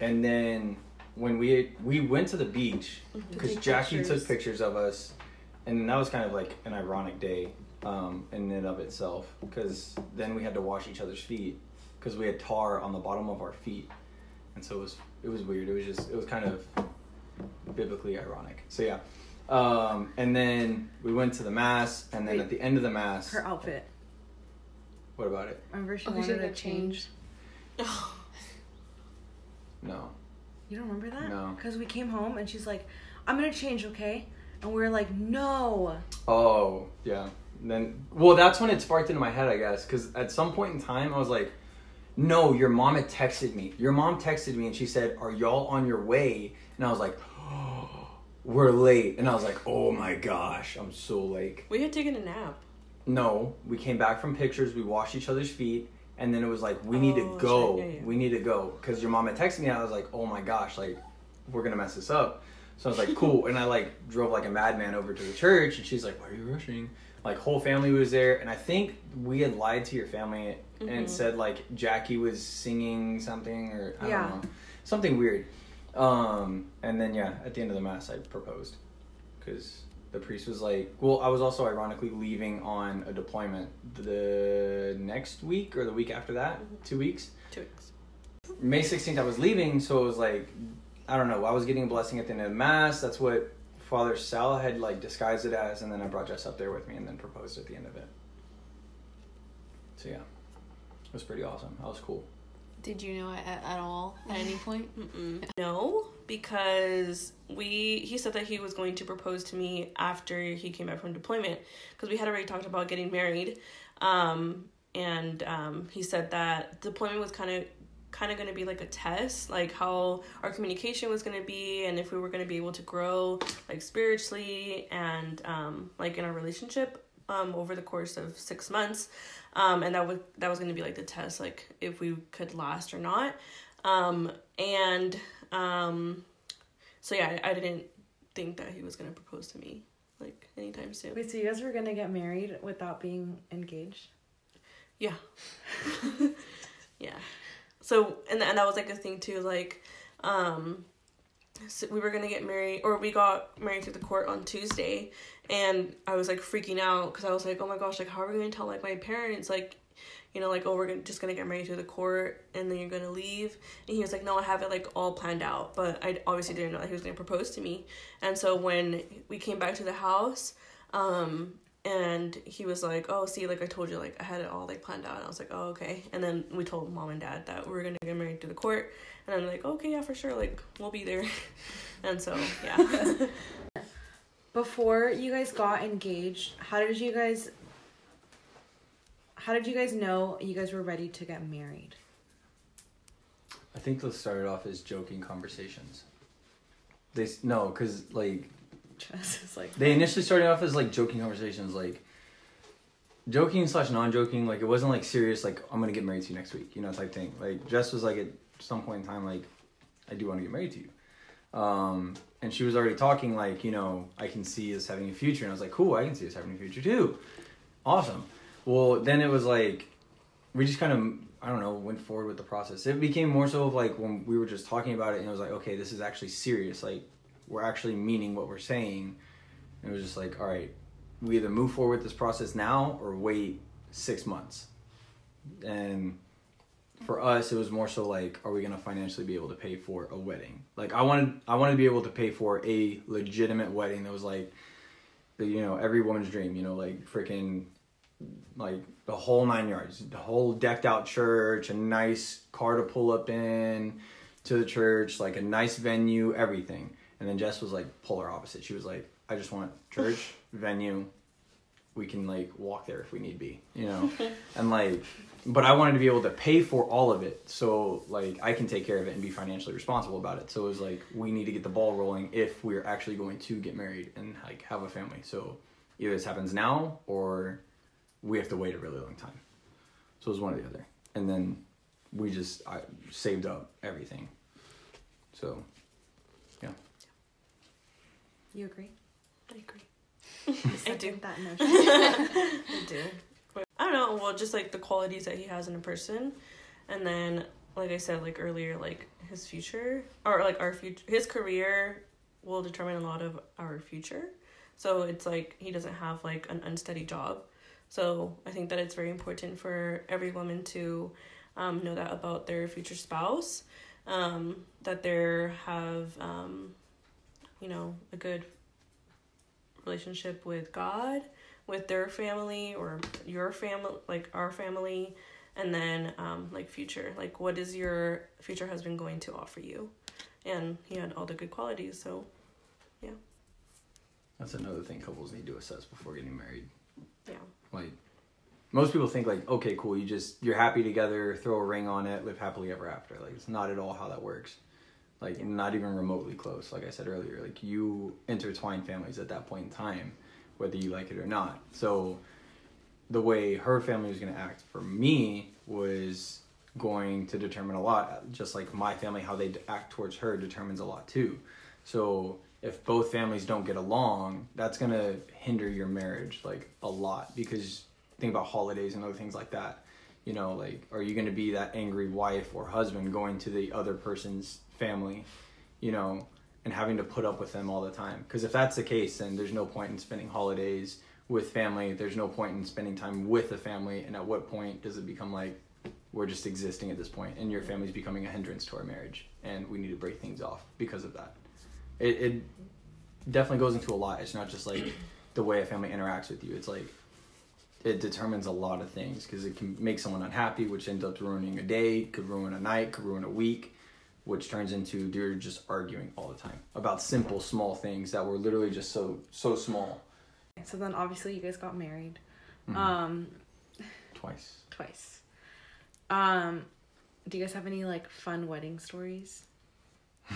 and then when we we went to the beach because Jackie pictures. took pictures of us, and that was kind of like an ironic day um, in and of itself because then we had to wash each other's feet because we had tar on the bottom of our feet, and so it was it was weird. It was just it was kind of biblically ironic. So yeah. Um, and then we went to the mass, and then Wait. at the end of the mass, Her outfit. what about it? Remember she Oh, 'cause she wanted to to change. change. No. You don't remember that? No. Because we came home and she's like, "I'm gonna change, okay?" And we are like, "No." Oh, yeah. Then, well, that's when it sparked into my head, I guess, because at some point in time, I was like, "No, your mom had texted me. Your mom texted me, and she said, "Are y'all on your way?" And I was like, oh, [GASPS] "We're late." And I was like, "Oh my gosh, I'm so late." We had taken a nap. No, we came back from pictures. We washed each other's feet, and then it was like, "We need to Oh, go. yeah, yeah. We need to go," because your mom had texted me. And I was like, "Oh my gosh, like, we're gonna mess this up." So I was like, [LAUGHS] "Cool," and I like drove like a madman over to the church, and she's like, "Why are you rushing?" Like, whole family was there, and I think we had lied to your family and Mhm. said like Jackie was singing something or I Yeah. don't know, something weird. Um, and then yeah, at the end of the mass, I proposed because the priest was like, well, I was also ironically leaving on a deployment the next week or the week after that, two weeks. Two weeks. May 16th, I was leaving, so it was like, I don't know, I was getting a blessing at the end of the mass. That's what Father Sal had like disguised it as, and then I brought Jess up there with me and then proposed at the end of it. So yeah, it was pretty awesome. That was cool. Did you know at, at all at any [LAUGHS] point? Mm-mm. [LAUGHS] No, because we he said that he was going to propose to me after he came back from deployment because we had already talked about getting married, um, and um, he said that deployment was kind of kind of going to be like a test like how our communication was going to be and if we were going to be able to grow like spiritually and um, like in our relationship um, over the course of six months um, and that was that was going to be like the test like if we could last or not um, and um, so yeah I, I didn't think that he was going to propose to me like anytime soon Wait, so you guys were gonna get married without being engaged? Yeah. [LAUGHS] yeah. So and and that was like a thing too, like, um, so we were gonna get married, or we got married through the court on Tuesday, and I was like freaking out because I was like, oh my gosh, like how are we gonna tell like my parents, like, you know, like, oh, we're gonna, just gonna get married through the court and then you're gonna leave. And he was like, no, I have it like all planned out. But I obviously didn't know that he was gonna propose to me. And so when we came back to the house, um, and he was like, oh, see, like I told you, like I had it all like planned out. And I was like, oh, okay. And then we told mom and dad that we were gonna get married to the court. And I'm like, okay, yeah, for sure, like we'll be there. [LAUGHS] and so, yeah. [LAUGHS] Before you guys got engaged, how did you guys how did you guys know you guys were ready to get married? I think let's off as joking conversations. They no, cause like Jess is like they initially started off as like joking conversations, like joking slash non-joking. Like it wasn't like serious, like I'm gonna get married to you next week, you know, type thing. Like Jess was like at some point in time, like I do want to get married to you, um, and she was already talking like you know I can see us having a future, and I was like, cool, I can see us having a future too, awesome. Well, then it was like we just kind of I don't know went forward with the process. It became more so of like when we were just talking about it, and it was like, okay, this is actually serious. Like we're actually meaning what we're saying. And it was just like, all right, we either move forward with this process now or wait six months. And for us, it was more so like, are we gonna financially be able to pay for a wedding? Like I wanted, I wanted to be able to pay for a legitimate wedding that was like, the, you know, every woman's dream. You know, like freaking, like the whole nine yards, the whole decked out church, a nice car to pull up in to the church, like a nice venue, everything. And then Jess was like polar opposite. She was like, I just want church, [LAUGHS] venue. We can like walk there if we need be, you know? [LAUGHS] and like, but I wanted to be able to pay for all of it. So like I can take care of it and be financially responsible about it. So it was like, we need to get the ball rolling if we're actually going to get married and like have a family. So either this happens now or we have to wait a really long time. So it was one or the other. And then we just I saved up everything. So You agree? I agree. I [LAUGHS] I do. That [LAUGHS] notion. I do. I don't know. Well, just like the qualities that he has in a person, and then like I said like earlier, like his future or like our future, his career will determine a lot of our future. So it's like he doesn't have like an unsteady job. So I think that it's very important for every woman to um, know that about their future spouse, um, that they have um, you know a good relationship with God with their family or your family like our family and then um like future like what is your future husband going to offer you and he had all the good qualities so yeah. that's another thing couples need to assess before getting married. yeah Like most people think like, okay, cool, you just you're happy together, throw a ring on it, live happily ever after. Like it's not at all how that works. Like not even remotely close. Like I said earlier, like you intertwine families at that point in time, whether you like it or not. So the way her family was going to act for me was going to determine a lot. Just like my family, how they act towards her determines a lot too. So if both families don't get along, that's going to hinder your marriage like a lot because think about holidays and other things like that. You know, like are you going to be that angry wife or husband going to the other person's family, you know, and having to put up with them all the time? Because if that's the case, then there's no point in spending holidays with family. There's no point in spending time with the family. And at what point does it become like we're just existing at this point and your family's becoming a hindrance to our marriage and we need to break things off because of that? It, it definitely goes into a lot. It's not just like the way a family interacts with you. It's like it determines a lot of things because it can make someone unhappy, which ends up ruining a day, could ruin a night, could ruin a week, which turns into you're just arguing all the time about simple, small things that were literally just so so small. So then obviously you guys got married. Mhm. Um Twice. twice. Um do you guys have any like fun wedding stories? [LAUGHS]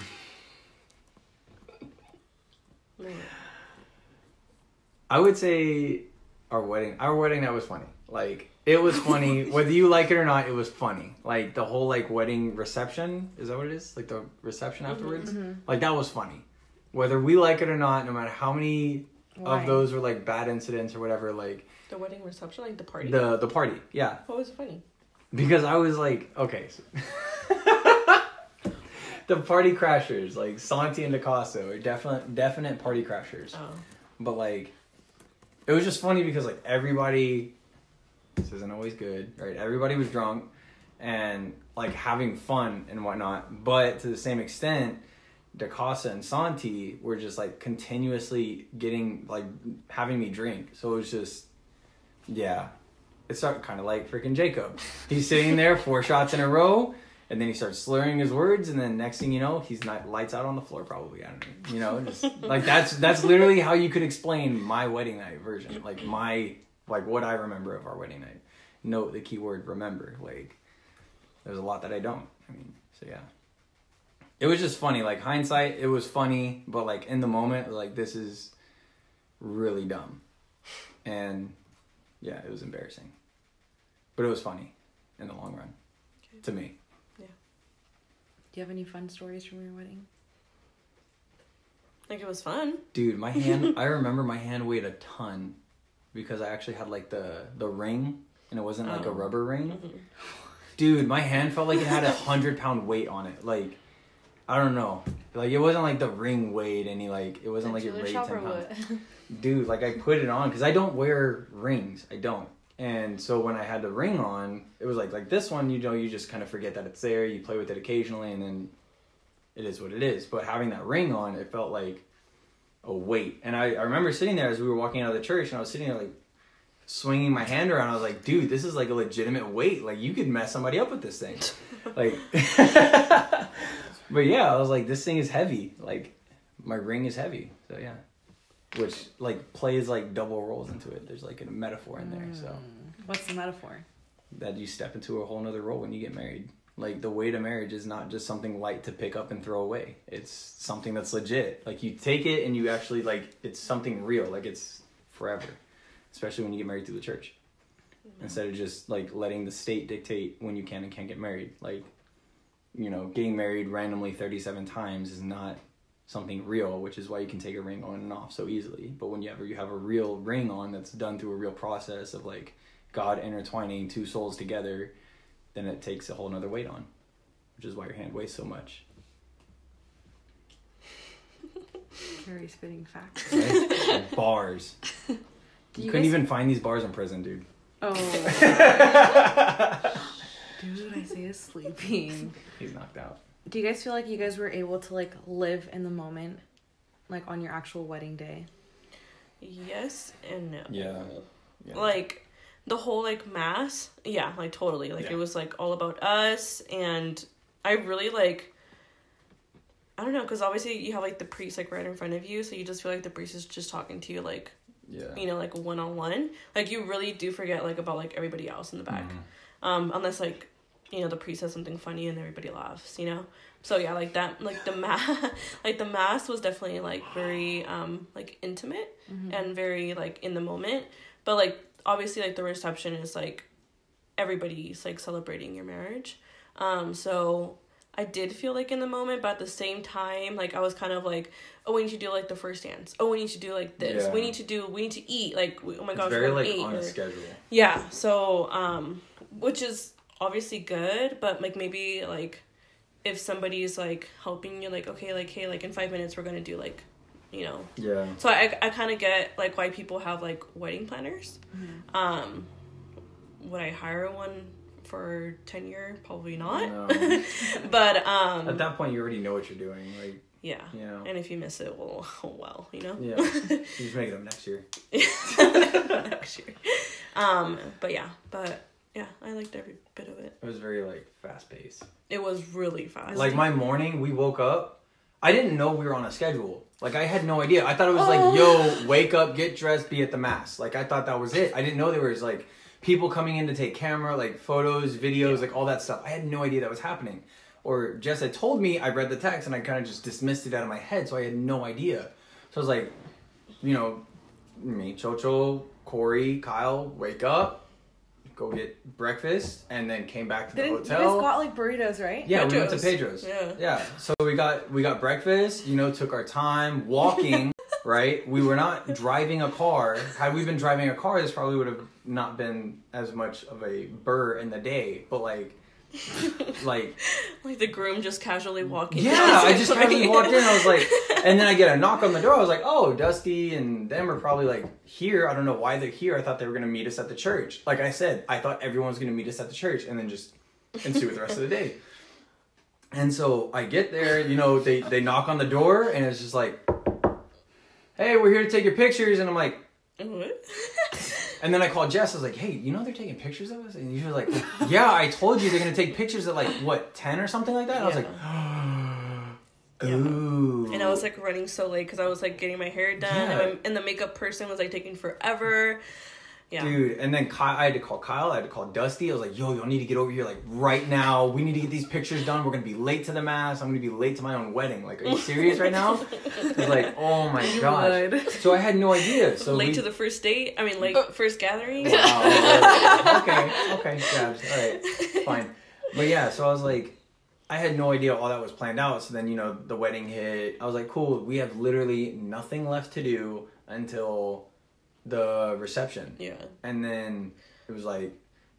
I would say our wedding. Our wedding that was funny. Like it was funny [LAUGHS] whether you like it or not. It was funny. Like the whole like wedding reception. Is that what it is? Like the reception mm-hmm. afterwards. Mm-hmm. Like that was funny. Whether we like it or not, no matter how many Why? of those were like bad incidents or whatever, like the wedding reception like the party the the party. Yeah, what was funny because I was like, okay. So [LAUGHS] the party crashers, like Santi and DaCosta, are definite definite party crashers. oh But like, it was just funny because like everybody This isn't always good, right? Everybody was drunk and like having fun and whatnot, but to the same extent, DaCosta and Santi were just like continuously getting like having me drink. So it was just, yeah, it's kind of like freaking Jacob. He's sitting there four [LAUGHS] shots in a row, and then he starts slurring his words, and then next thing you know, he's not lights out on the floor. Probably, I don't know. You know, just like that's that's literally how you could explain my wedding night version, like my like what I remember of our wedding night. Note the keyword remember. Like, there's a lot that I don't. I mean, so yeah. It was just funny. Like hindsight, it was funny, but like in the moment, like this is really dumb, and yeah, it was embarrassing, but it was funny in the long run, to me. Yeah. Do you have any fun stories from your wedding? Like it was fun. Dude, my hand I remember my hand weighed a ton because I actually had like the the ring and it wasn't like a Oh. rubber ring. [LAUGHS] Dude, my hand felt like it had a hundred pound weight on it. Like I don't know. Like it wasn't like the ring weighed any like it wasn't like it weighed ten pounds. [LAUGHS] Dude, like I put it on because I don't wear rings. I don't. And so when I had the ring on, it was like like this one, you know, you just kind of forget that it's there. You play with it occasionally, and then it is what it is. But having that ring on, it felt like a weight. And I, I remember sitting there as we were walking out of the church, and I was sitting there like swinging my hand around. I was like, dude, this is like a legitimate weight. Like you could mess somebody up with this thing. [LAUGHS] like, [LAUGHS] but yeah, I was like, this thing is heavy. Like my ring is heavy. So yeah which like plays like double roles into it. There's like a metaphor in there, so Mm. What's the metaphor? that you step into a whole nother role when you get married. Like the way to marriage is not just something light to pick up and throw away. It's something that's legit. Like you take it and you actually like it's something real. Like it's forever. Especially when you get married through the church. Mm-hmm. Instead of just like letting the state dictate when you can and can't get married. Like you know, getting married randomly 37 times is not something real, which is why you can take a ring on and off so easily. But whenever you have a real ring on that's done through a real process of like God intertwining two souls together, then it takes a whole nother weight on, which is why your hand weighs so much. [LAUGHS] Carrie spitting facts. Right? [LAUGHS] bars. [LAUGHS] You, you couldn't guys- even find these bars in prison, dude. Oh. Dude, Isaiah's sleeping. He's knocked out. Do you guys feel like you guys were able to like live in the moment, like on your actual wedding day? Yes and no. Yeah. Yeah. Like the whole like mass, yeah, like totally. Like Yeah. it was like all about us, and I really like. I don't know, because obviously you have like the priest like right in front of you, so you just feel like the priest is just talking to you like yeah. you know like one on one. Like you really do forget like about like everybody else in the back, Mhm. um, unless like you know the priest says something funny and everybody laughs, you know. So yeah, like that, like the [LAUGHS] mass, like the mass was definitely like very um like intimate and very like in the moment, but like obviously like the reception is like everybody's like celebrating your marriage, um so. I did feel like in the moment, but at the same time, like I was kind of like, oh, we need to do like the first dance. Oh, we need to do like this. We need to do. We need to eat. Like, we, oh my It's gosh, very like eight on or- schedule. yeah, so um which is obviously good, but like maybe like if somebody's like helping you like okay, like hey, like in 5 minutes we're to do like you know. Yeah. So I I kind of get like why people have like wedding planners. Um would I hire one for tenure? Probably not. No. [LAUGHS] but um At that point, you already know what you're doing. Like, yeah. you know. And if you miss it, well, [LAUGHS] oh well, you know. Yeah. [LAUGHS] you just make it up next year. Next year. Um, but yeah, but yeah, I liked every bit of it. It was very like fast paced. It was really fast. Like my morning, we woke up. I didn't know we were on a schedule. Like I had no idea. I thought it was like, yo, oh. wake up, get dressed, be at the mass. Like I thought that was it. I didn't know there was like people coming in to take camera, like photos, videos, like all that stuff. I had no idea that was happening. Or Jess had told me, I read the text and I kind of just dismissed it out of my head, so I had no idea. So I was like, you know, me, Chocho, Corey, Kyle, wake up, go get breakfast, and then came back to the Didn't hotel. you guys got like burritos, right? Yeah, we went to Pedro's. Pedro's. Yeah. Yeah. So we got we got breakfast, you know, took our time walking, [LAUGHS] right? We were not driving a car. Had we been driving a car, this probably would have not been as much of a burr in the day. But like [LAUGHS] like Like the groom just casually walking. yeah, I just [LAUGHS] casually walked in. I was like, [LAUGHS] and then I get a knock on the door. I was like, oh, Dusty and them are probably like here. I don't know why they're here. I thought they were gonna meet us at the church. Like I said, I thought everyone was gonna meet us at the church, and then just and ensue with the rest of the day. And so I get there, you know, they they knock on the door, and it's just like, hey, we're here to take your pictures, and I'm like. What? And then I called Jess. I was like, "Hey, you know they're taking pictures of us?" And she was like, "Yeah, I told you they're gonna take pictures at like what ten or something like that." And I was like, [GASPS] "Ooh." And I was like running so late because I was like getting my hair done, Yeah. and, my, and the makeup person was like taking forever. Yeah. Dude, and then Kyle, I had to call Kyle. I had to call Dusty. I was like, "Yo, y'all need to get over here like right now. We need to get these pictures done. We're gonna be late to the mass. I'm gonna be late to my own wedding. Like, are you serious right now?" [LAUGHS] It's like, "Oh my god!" So I had no idea. So late we, to the first date. I mean, like Oh. first gathering. Wow. okay, okay, Jabs. [LAUGHS] All right, fine. But yeah, so I was like, I had no idea all that was planned out. So then, you know, the wedding hit. I was like, cool. We have literally nothing left to do until the reception, Yeah. and then it was like,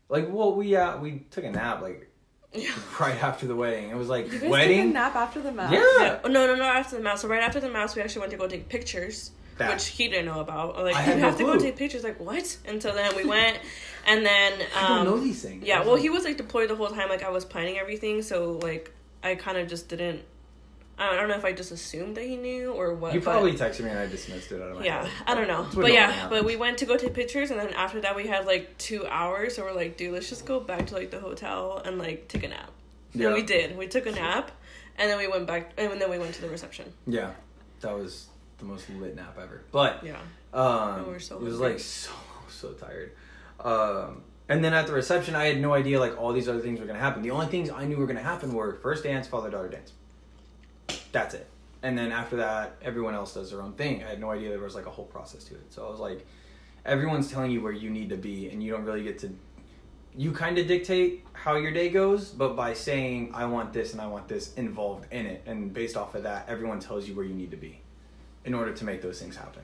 like, well, we uh, we took a nap like Yeah. right after the wedding. It was like You guys took a wedding. nap after the mass? Yeah. Yeah. Oh, no, no, no. After the mouse. So right after the mouse, we actually went to go take pictures, That- which he didn't know about. I'm Like I you no have to go take pictures. Like what? And so then we went, and then [LAUGHS] um, I don't know these things. Yeah, well, like- he was like deployed the whole time. Like I was planning everything, so like I kind of just didn't. I don't know if I just assumed that he knew or what. You but- probably texted me and I dismissed it out of my Yeah, head. I don't know, but yeah, normally but we went to go take pictures, and then after that we had like two hours, so we're like, dude, let's just go back to like the hotel and like take a nap. Yeah. And we did. We took a nap, and then we went back, and then we went to the reception. Yeah, that was the most lit nap ever. But Yeah. Um, Oh, we're so it was like [LAUGHS] so so tired. Um, and then at the reception, I had no idea like all these other things were gonna happen. The only things I knew were gonna happen were first dance, father daughter dance. That's it. And then after that, everyone else does their own thing. I had no idea there was like a whole process to it. So I was like, everyone's telling you where you need to be, and you don't really get to. You kind of dictate how your day goes, but by saying I want this and I want this involved in it, and based off of that, everyone tells you where you need to be, in order to make those things happen.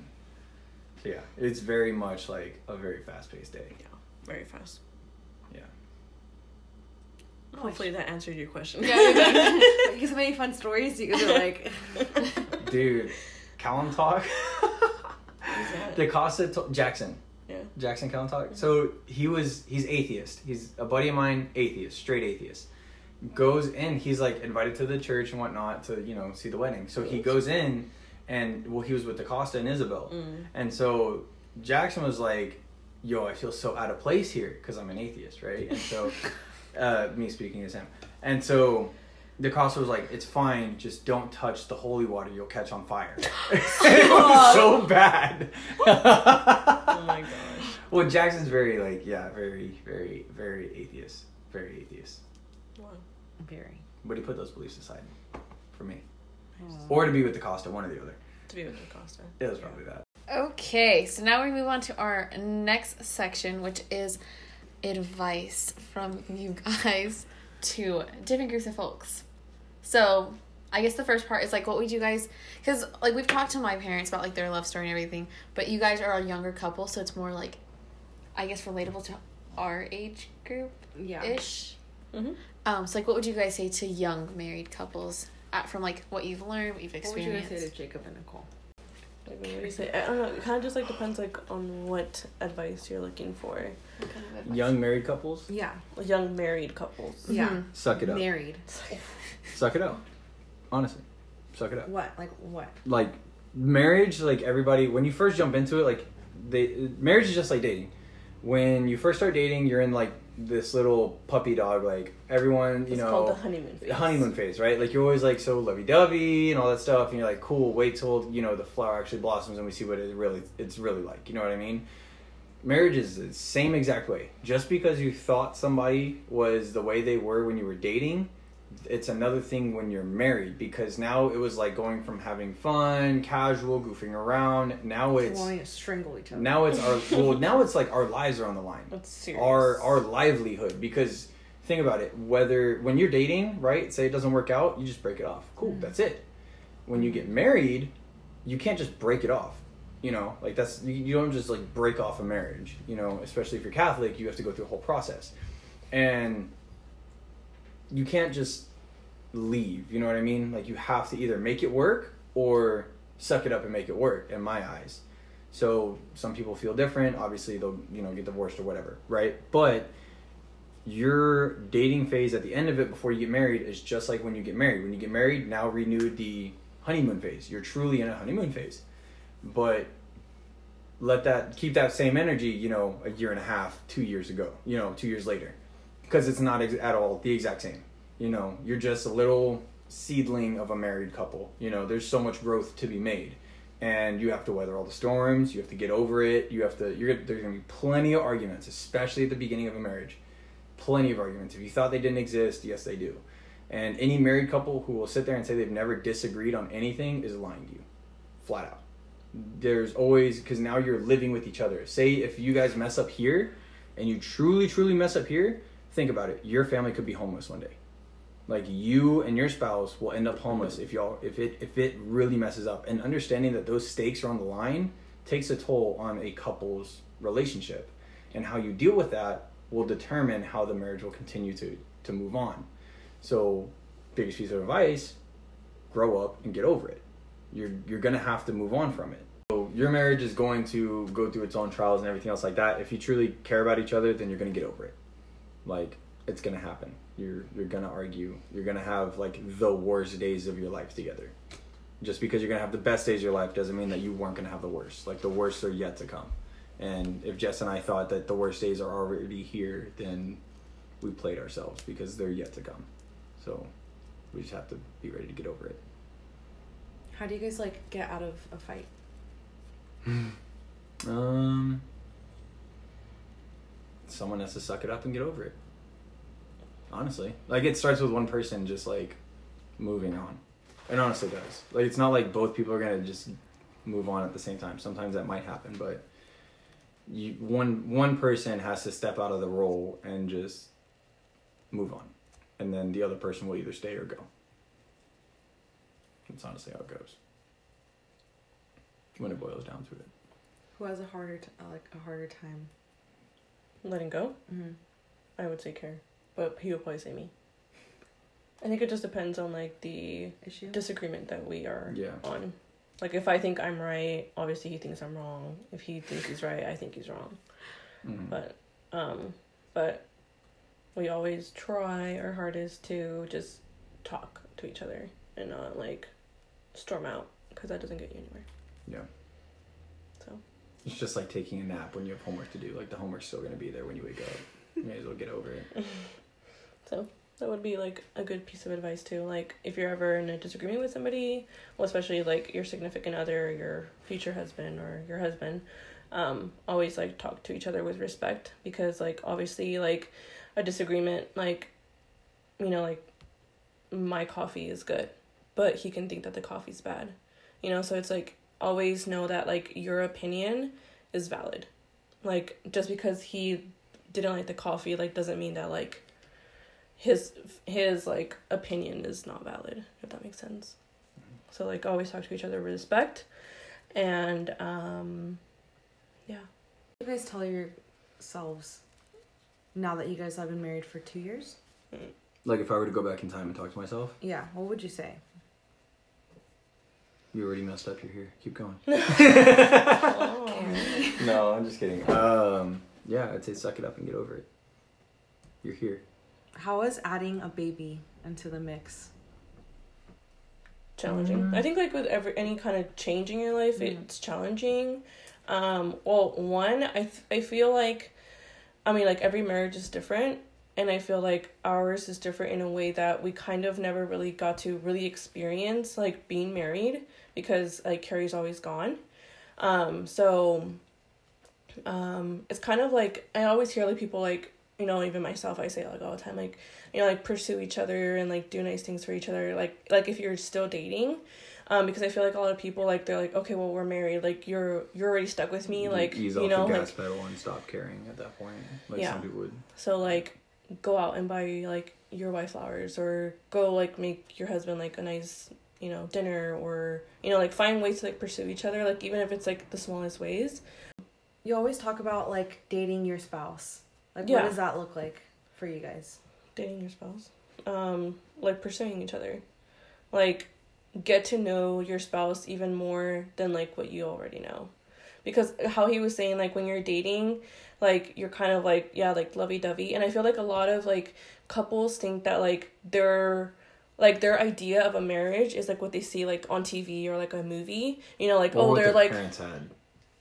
So yeah, it's very much like a very fast paced day. Yeah. Very fast. Yeah. Hopefully that answered your question. Yeah, you did. [LAUGHS] You guys have any fun stories? You guys are like, [LAUGHS] Dude, Callum talk. Who's that? DaCosta to- Jackson. Yeah. Jackson Callum talk. So he was he's atheist. He's a buddy of mine, atheist, straight atheist. Goes in, he's like invited to the church and whatnot to, you know, see the wedding. So he goes in and well he was with DaCosta and Isabel. Mm. And so Jackson was like, "Yo, I feel so out of place here because I'm an atheist, right?" And so, [LAUGHS] uh, me speaking as him, and so DaCosta was like, "It's fine, just don't touch the holy water; you'll catch on fire." [LAUGHS] it was so bad. [LAUGHS] Oh my gosh. Well, Jackson's very like, yeah, very, very, very atheist, very atheist. Wow. very. But he put those beliefs aside for me, Aw. or to be with DaCosta, one or the other. To be with Acosta. It was probably that. Okay, so now we move on to our next section, which is advice from you guys to different groups of folks. So, I guess the first part is like, what would you guys? Because like we've talked to my parents about like their love story and everything, but you guys are a younger couple, so it's more like, I guess, relatable to our age group Yeah. ish. Mm-hmm. Um, so like, what would you guys say to young married couples at, from like what you've learned, what you've What would you guys experienced? say to Jacob and Nicole? Like, what do you say? I don't know. It kind of just like depends like on what advice you're looking for. What kind of advice? Young married couples, Yeah. Young married couples. Yeah. Mhm. suck it up. Married. Suck it up. Honestly, suck it up. What? Like what? like marriage like everybody when you first jump into it like they marriage is just like dating when you first start dating you're in like this little puppy dog like everyone you It's know called the honeymoon phase. honeymoon phase right? Like you're always like so lovey-dovey and all that stuff and you're like cool wait till you know the flower actually blossoms and we see what it really it's really like you know what i mean? Marriage is the same exact way. Just because you thought somebody was the way they were when you were dating it's another thing when you're married because now it was like going from having fun casual goofing around. Now it's wanting to strangle each other. now it's our [LAUGHS] well now it's like our lives are on the line. That's serious. our our livelihood because think about it whether when you're dating right say it doesn't work out you just break it off. Cool Mm-hmm. that's it. When you get married you can't just break it off you know? Like that's you, you don't just like break off a marriage you know? Especially if you're catholic you have to go through a whole process. And you can't just leave. You know what I mean? Like you have to either make it work or suck it up and make it work. In my eyes. So some people feel different. Obviously, they'll you know get divorced or whatever, right? But your dating phase at the end of it before you get married is just like when you get married. When you get married, now renew the honeymoon phase. You're truly in a honeymoon phase. But let that keep that same energy, you know, a year and a half, 2 years ago, you know, 2 years later. Because it's not ex- at all the exact same. You know, you're just a little seedling of a married couple. You know, there's so much growth to be made. And you have to weather all the storms, you have to get over it. You have to you're there's going to be plenty of arguments, especially at the beginning of a marriage plenty of arguments. If you thought they didn't exist, yes, they do. And any married couple who will sit there and say they've never disagreed on anything is lying to you, flat out. There's always, because now you're living with each other. Say if you guys mess up here and you truly, truly mess up here, think about it. Your family could be homeless one day. Like you and your spouse will end up homeless if y'all if it if it really messes up. And understanding that those stakes are on the line takes a toll on a couple's relationship. And how you deal with that will determine how the marriage will continue to to move on. So, biggest piece of advice: grow up and get over it. You're you're gonna have to move on from it. So your marriage is going to go through its own trials and everything else like that. If you truly care about each other, then you're gonna get over it. Like it's gonna happen. You're you're gonna argue. You're gonna have like the worst days of your life together. Just because you're gonna have the best days of your life doesn't mean that you weren't gonna have the worst. Like the worst are yet to come. And if Jess and I thought that the worst days are already here, then we played ourselves because they're yet to come. So we just have to be ready to get over it. How do you guys like get out of a fight? [LAUGHS] Um, someone has to suck it up and get over it. Honestly, like it starts with one person just like moving on. It honestly does. Like it's not like both people are gonna just move on at the same time. Sometimes that might happen, but you one one person has to step out of the role and just move on, and then the other person will either stay or go. That's honestly how it goes. When it boils down to it. Who has a harder t- like a harder time? Letting go, Mm-hmm. I would say care, but he would probably say me. I think it just depends on like the Issue. disagreement that we are Yeah. on. Like if I think I'm right, obviously he thinks I'm wrong. If he thinks he's right, I think he's wrong. Mhm. But um but we always try our hardest to just talk to each other and not like storm out because that doesn't get you anywhere. Yeah. It's just like taking a nap when you have homework to do. Like the homework's still gonna be there when you wake up. You may as well get over it. [LAUGHS] So that would be like a good piece of advice too. Like if you're ever in a disagreement with somebody, well, especially like your significant other, your future husband or your husband, um, always like talk to each other with respect because like obviously like a disagreement like, you know like, my coffee is good, but he can think that the coffee's bad, you know. So it's like always know that like your opinion is valid, like just because he didn't like the coffee like doesn't mean that like his his like opinion is not valid if that makes sense so like always talk to each other with respect and um yeah you guys tell yourselves now that you guys have been married for two years? Like if I were to go back in time and talk to myself, Yeah. What would you say? You already messed up. You're here. Keep going. [LAUGHS] oh. no, I'm just kidding. Um, yeah, I'd say suck it up and get over it. You're here. How is adding a baby into the mix? challenging Mm. i think like with every any kind of change in your life Mm. it's challenging um well one i th- i feel like i mean like every marriage is different and i feel like ours is different in a way that we kind of never really got to really experience like being married because like carrie's always gone um so um it's kind of like i always hear like people like you know even myself i say like all the time like you know like pursue each other and like do nice things for each other like like if you're still dating um because i feel like a lot of people like they're like okay well we're married like you're you're already stuck with me like you off know the like gas pedal and stop caring at that point. Like Yeah. some people would. so like go out and buy like your wife flowers or go like make your husband like a nice you know dinner or you know like find ways to like pursue each other like even if it's like the smallest ways You always talk about like dating your spouse. Like, Yeah. what does that look like for you guys? dating your spouse um like pursuing each other. Like get to know your spouse even more than like what you already know. Because how he was saying like when you're dating, like you're kind of like yeah, like lovey-dovey and I feel like a lot of like couples think that like their like their idea of a marriage is like what they see like on TV or like a movie. You know, like Or oh they're their like parents had,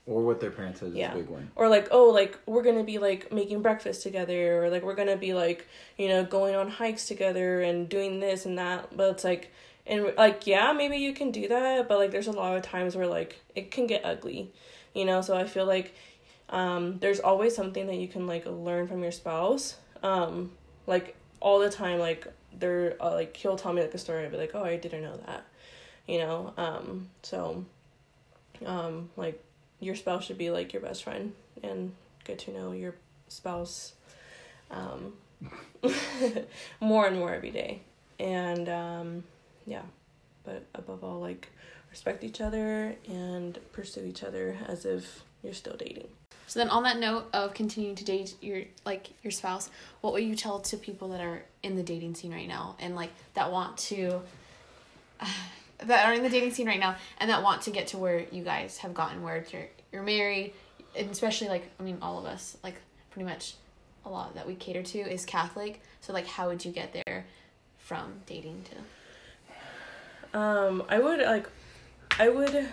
or what their parents had is Yeah. a big one. or like oh like we're gonna be like making breakfast together or like we're gonna be like you know going on hikes together and doing this and that but it's like and like yeah maybe you can do that but like there's a lot of times where like it can get ugly you know so i feel like um there's always something that you can like learn from your spouse. Um like all the time like they're uh, like he'll tell me like a story and be like oh i didn't know that you know? Um so um like your spouse should be like your best friend and get to know your spouse um, [LAUGHS] more and more every day. And um, yeah. But above all like respect each other and pursue each other as if you're still dating So then, on that note of continuing to date your like your spouse, what would you tell to people that are in the dating scene right now and like that want to [SIGHS] that are in the dating scene right now and that want to get to where you guys have gotten, where you're you're married, and especially like I mean all of us like pretty much a lot that we cater to is Catholic. So like, how would you get there from dating to? um, i would like i would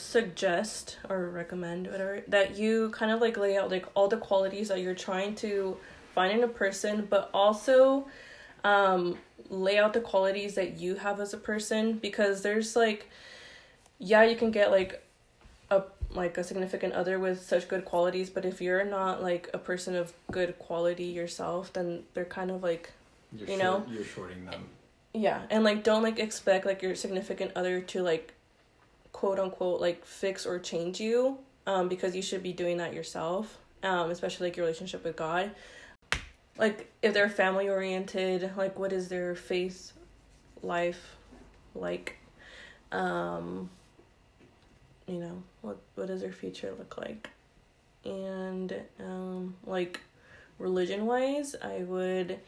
suggest or recommend whatever that you kind of like lay out like all the qualities that you're trying to find in a person but also um lay out the qualities that you have as a person because there's like yeah you can get like a like a significant other with such good qualities but if you're not like a person of good quality yourself then they're kind of like You're You short- know? you're shorting them. yeah, and like don't like expect like your significant other to like quote unquote like fix or change you um because you should be doing that yourself. Um especially like your relationship with God. Like if they're family oriented, like what is their faith life like um you know, what what does their future look like? And um like religion wise, I would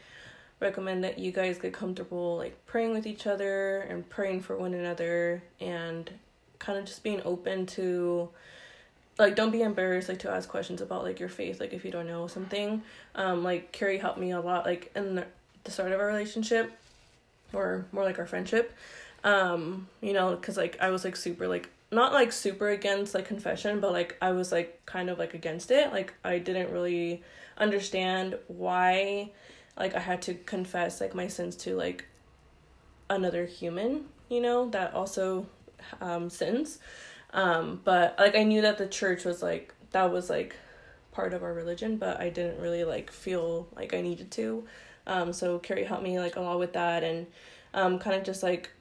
recommend that you guys get comfortable like praying with each other and praying for one another and kind of just being open to like don't be embarrassed like to ask questions about like your faith like if you don't know something. Um like carrie helped me a lot like in the, start of our relationship or more like our friendship. Um you know because like i was like super like not like super against like confession but like i was like kind of like against it. Like i didn't really understand why like I had to confess like my sins to like another human, you know, that also um sins. Um but like I knew that the church was like that was like part of our religion, but I didn't really like feel like I needed to. Um so Carrie helped me like a lot with that and um kind of just like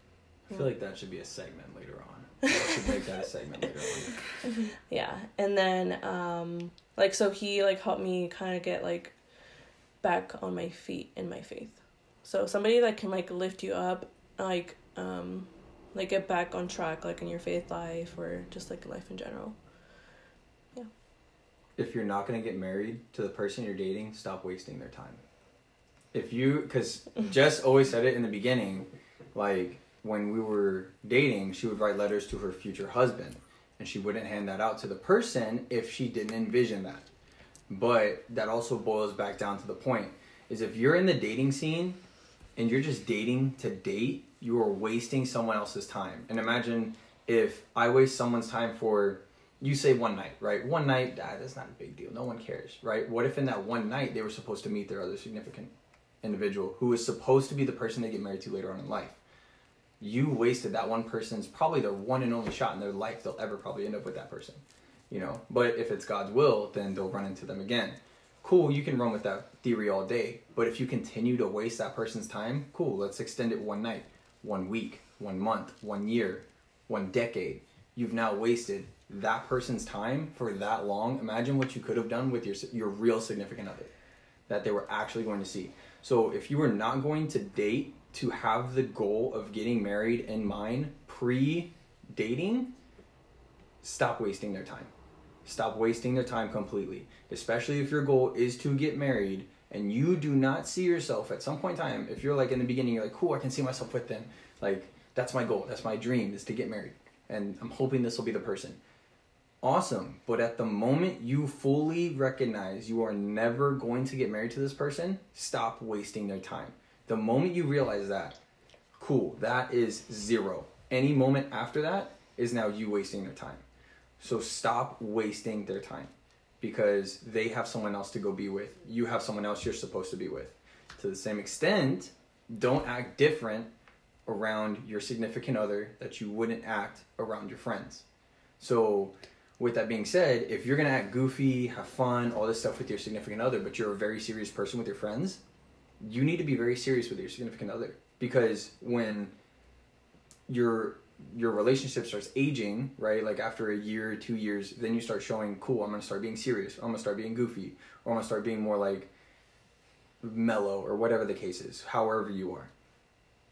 I feel like that should be a segment later on. [LAUGHS] I should make that a segment later on. [LAUGHS] yeah and then um like so he like helped me kind of get like back on my feet in my faith so somebody that can like lift you up like um like get back on track like in your faith life or just like life in general Yeah. if you're not going to get married to the person you're dating, stop wasting their time. If you, because [LAUGHS] Jess always said it in the beginning, like when we were dating, she would write letters to her future husband, and she wouldn't hand that out to the person if she didn't envision that. But that also boils back down to the point is if you're in the dating scene and you're just dating to date, you are wasting someone else's time. And imagine if I waste someone's time for you say one night, right? One night, ah, that's not a big deal. No one cares, right? What if in that one night they were supposed to meet their other significant individual who is supposed to be the person they get married to later on in life? You wasted that one person's probably their one and only shot in their life. They'll ever probably end up with that person, you know. But if it's God's will, then they'll run into them again. Cool, you can run with that theory all day. But if you continue to waste that person's time, cool, let's extend it one night, one week, one month, one year, one decade. You've now wasted that person's time for that long. Imagine what you could have done with your your real significant other that they were actually going to see. So if you were not going to date to have the goal of getting married in mind pre dating, stop wasting their time. Stop wasting their time completely. Especially if your goal is to get married and you do not see yourself at some point in time, if you're like in the beginning, you're like, cool, I can see myself with them. Like, that's my goal. That's my dream is to get married. And I'm hoping this will be the person. Awesome. But at the moment you fully recognize you are never going to get married to this person, stop wasting their time. The moment you realize that, cool, that is zero. Any moment after that is now you wasting their time. So stop wasting their time because they have someone else to go be with. You have someone else you're supposed to be with. To the same extent, don't act different around your significant other that you wouldn't act around your friends. So, with that being said, if you're gonna act goofy, have fun, all this stuff with your significant other, but you're a very serious person with your friends, you need to be very serious with your significant other because when your your relationship starts aging, right? Like after a year, two years, then you start showing, cool, I'm gonna start being serious, I'm gonna start being goofy, or I'm gonna start being more like mellow, or whatever the case is, however you are.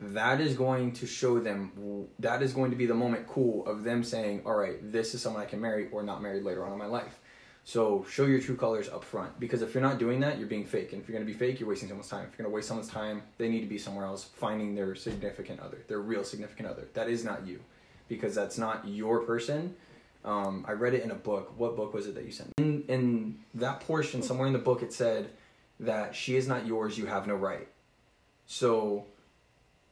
That is going to show them, that is going to be the moment, cool, of them saying, all right, this is someone I can marry or not marry later on in my life. So show your true colors up front because if you're not doing that, you're being fake. And if you're going to be fake, you're wasting someone's time. If you're going to waste someone's time, they need to be somewhere else finding their significant other, their real significant other. That is not you because that's not your person. Um, I read it in a book. What book was it that you sent? In, in that portion, somewhere in the book, it said that she is not yours, you have no right. So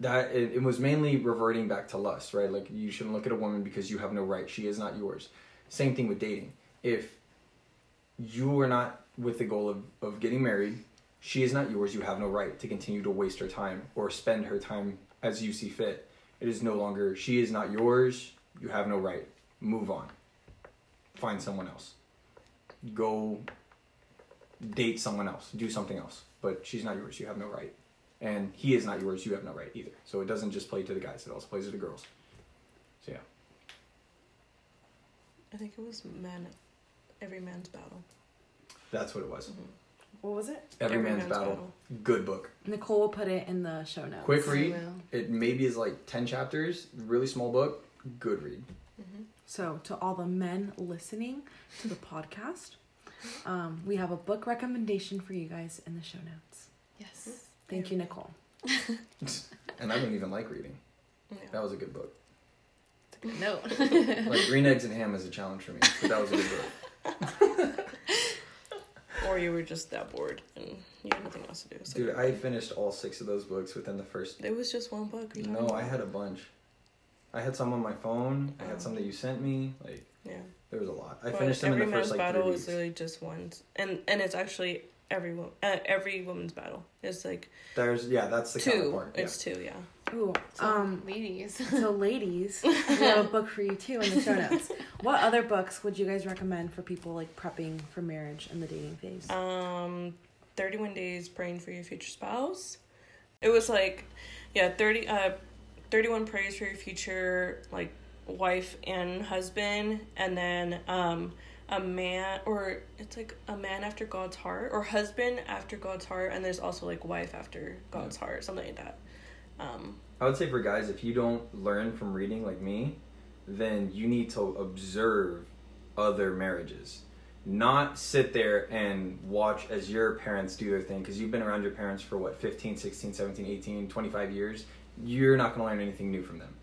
that it, it was mainly reverting back to lust, right? Like you shouldn't look at a woman because you have no right. She is not yours. Same thing with dating. If you are not with the goal of, of getting married. She is not yours. You have no right to continue to waste her time or spend her time as you see fit. It is no longer, she is not yours. You have no right. Move on. Find someone else. Go date someone else. Do something else. But she's not yours. You have no right. And he is not yours. You have no right either. So it doesn't just play to the guys, it also plays to the girls. So yeah. I think it was man, every man's battle. That's what it was. What was it? Every, Every man's, Man's battle. Battle. Good book. Nicole will put it in the show notes. Quick read. It maybe is like 10 chapters, really small book, good read. So, to all the men listening to the podcast, um, we have a book recommendation for you guys in the show notes. Yes. Thank you, Nicole. [LAUGHS] And I don't even like reading. Yeah. That was a good book. No. Like Green Eggs and Ham is a challenge for me, but that was a good book. [LAUGHS] Or you were just that bored and you had nothing else to do. So Dude, I finished all six of those books within the first. It was just one book. No, know? I had a bunch. I had some on my phone. I had some that you sent me. Like Yeah. there was a lot. I finished them in every the first man's like battle three is weeks. literally just one, and and it's actually every wo- uh, every woman's battle. It's like There's yeah, that's the two. counterpart. Yeah. It's two. Yeah. Ooh, So, um, ladies. [LAUGHS] so ladies, [LAUGHS] we have a book for you too in the show notes. [LAUGHS] What other books would you guys recommend for people like prepping for marriage and the dating phase? Um, thirty one days praying for your future spouse. It was like, yeah, thirty uh, thirty one prayers for your future like wife and husband, and then um a man or it's like a man after God's heart or husband after God's heart, and there's also like wife after God's heart, something like that. Um, I would say for guys, if you don't learn from reading like me, then you need to observe other marriages. Not sit there and watch as your parents do their thing because you've been around your parents for what, 15, 16, 17, 18, 25 years. You're not going to learn anything new from them.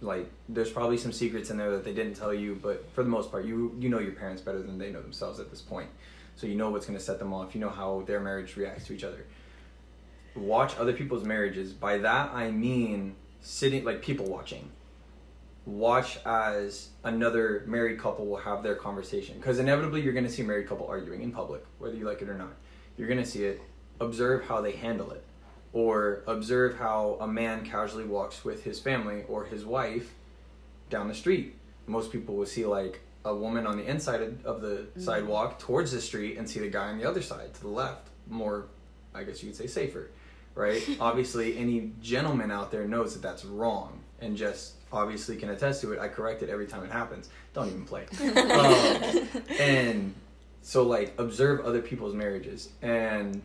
Like, there's probably some secrets in there that they didn't tell you, but for the most part, you, you know your parents better than they know themselves at this point. So you know what's going to set them off. You know how their marriage reacts to each other watch other people's marriages. By that I mean sitting like people watching. Watch as another married couple will have their conversation because inevitably you're going to see a married couple arguing in public, whether you like it or not. You're going to see it. Observe how they handle it, or observe how a man casually walks with his family or his wife down the street. Most people will see like a woman on the inside of of the mm-hmm. sidewalk towards the street and see the guy on the other side to the left. More, I guess you could say, safer, right? [LAUGHS] obviously, any gentleman out there knows that that's wrong and just obviously can attest to it. I correct it every time it happens. Don't even play. [LAUGHS] um, and so, like, observe other people's marriages and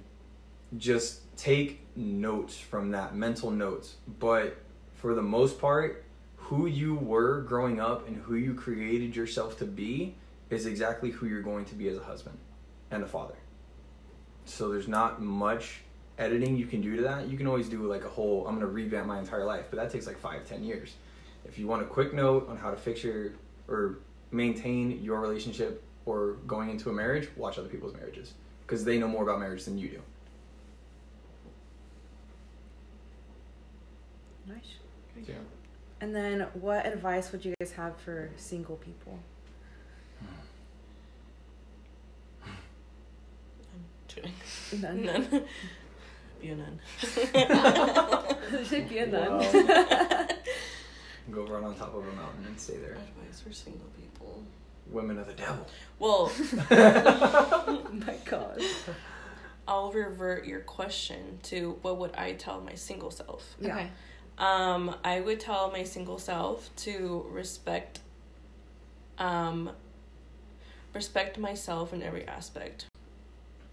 just take notes from that, mental notes. But for the most part, who you were growing up and who you created yourself to be is exactly who you're going to be as a husband and a father. so there's not much editing you can do to that. You can always do like a whole. I'm gonna revamp my entire life, but that takes like five, ten years. If you want a quick note on how to fix your or maintain your relationship or going into a marriage, watch other people's marriages because they know more about marriage than you do. Nice. Yeah. And then, what advice would you guys have for single people? Hmm. [LAUGHS] Kidding. None. [LAUGHS] None. Be a nun. Should be a nun. Wow. Go run on top of a mountain and stay there. Advice for single people. Women of the devil. Well, oh [LAUGHS] my god. I'll revert your question to what would I tell my single self? Yeah. Okay. Um, I would tell my single self to respect um respect myself in every aspect.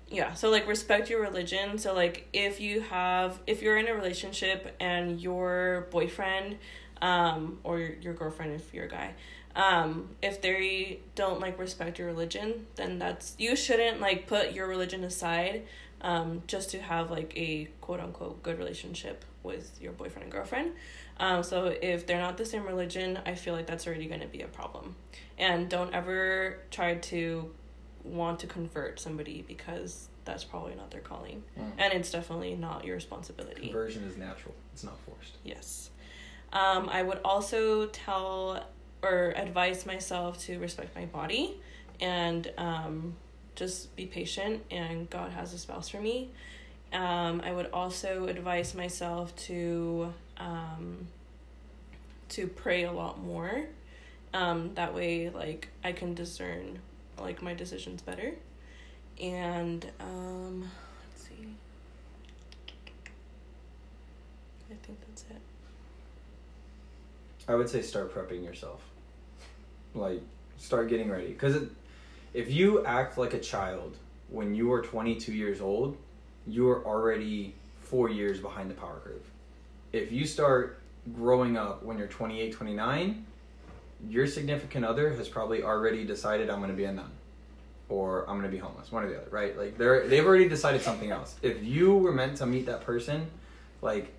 Yeah, so like respect your religion. So like if you have if you're in a relationship and your boyfriend um or your, girlfriend if you're a guy um if they don't like respect your religion then that's you shouldn't like put your religion aside um just to have like a quote unquote good relationship with your boyfriend and girlfriend um so if they're not the same religion i feel like that's already going to be a problem and don't ever try to want to convert somebody because that's probably not their calling Mm. and it's definitely not your responsibility Conversion is natural. It's not forced. Yes. Um, I would also tell or advise myself to respect my body and um, just be patient, and God has a spouse for me. Um, I would also advise myself to um, to pray a lot more. Um, that way, like I can discern like my decisions better. And um, let's see. I think that's it. I would say start prepping yourself. Like, start getting ready. Because if you act like a child when you are 22 years old, you are already four years behind the power curve. If you start growing up when you're 28, 29, your significant other has probably already decided I'm going to be a nun or I'm going to be homeless, one or the other, right? Like they're they've already decided something else. If you were meant to meet that person, like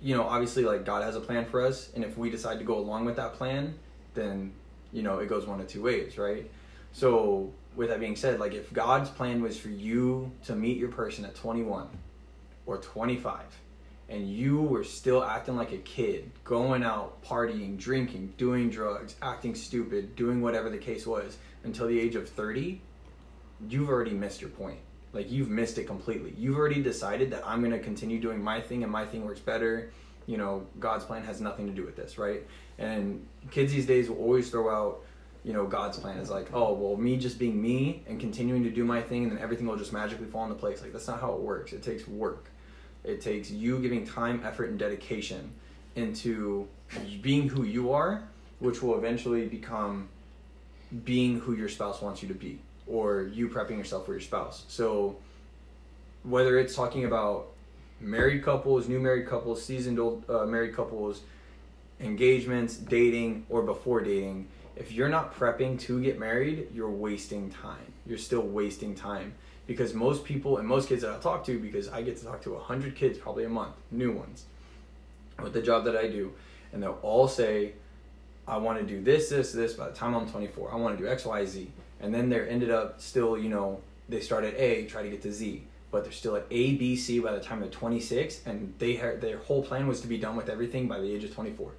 you know, obviously like God has a plan for us and if we decide to go along with that plan, then you know, it goes one of two ways, right? So, with that being said, like if God's plan was for you to meet your person at 21 or 25 and you were still acting like a kid, going out, partying, drinking, doing drugs, acting stupid, doing whatever the case was until the age of 30, you've already missed your point. Like you've missed it completely. You've already decided that I'm going to continue doing my thing and my thing works better. You know, God's plan has nothing to do with this, right? And kids these days will always throw out, you know, God's plan is like, oh, well, me just being me and continuing to do my thing and then everything will just magically fall into place. Like that's not how it works. It takes work. It takes you giving time, effort, and dedication into being who you are, which will eventually become being who your spouse wants you to be, or you prepping yourself for your spouse. So, whether it's talking about married couples, new married couples, seasoned old uh, married couples, engagements, dating, or before dating, if you're not prepping to get married, you're wasting time. You're still wasting time because most people and most kids that I talk to, because I get to talk to a hundred kids probably a month, new ones, with the job that I do, and they'll all say, "I want to do this, this, this." By the time I'm 24, I want to do X, Y, Z, and then they're ended up still, you know, they start at A, try to get to Z, but they're still at A, B, C by the time they're 26, and they ha- their whole plan was to be done with everything by the age of 24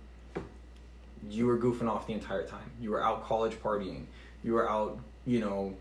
you were goofing off the entire time. You were out college partying. You were out, you know,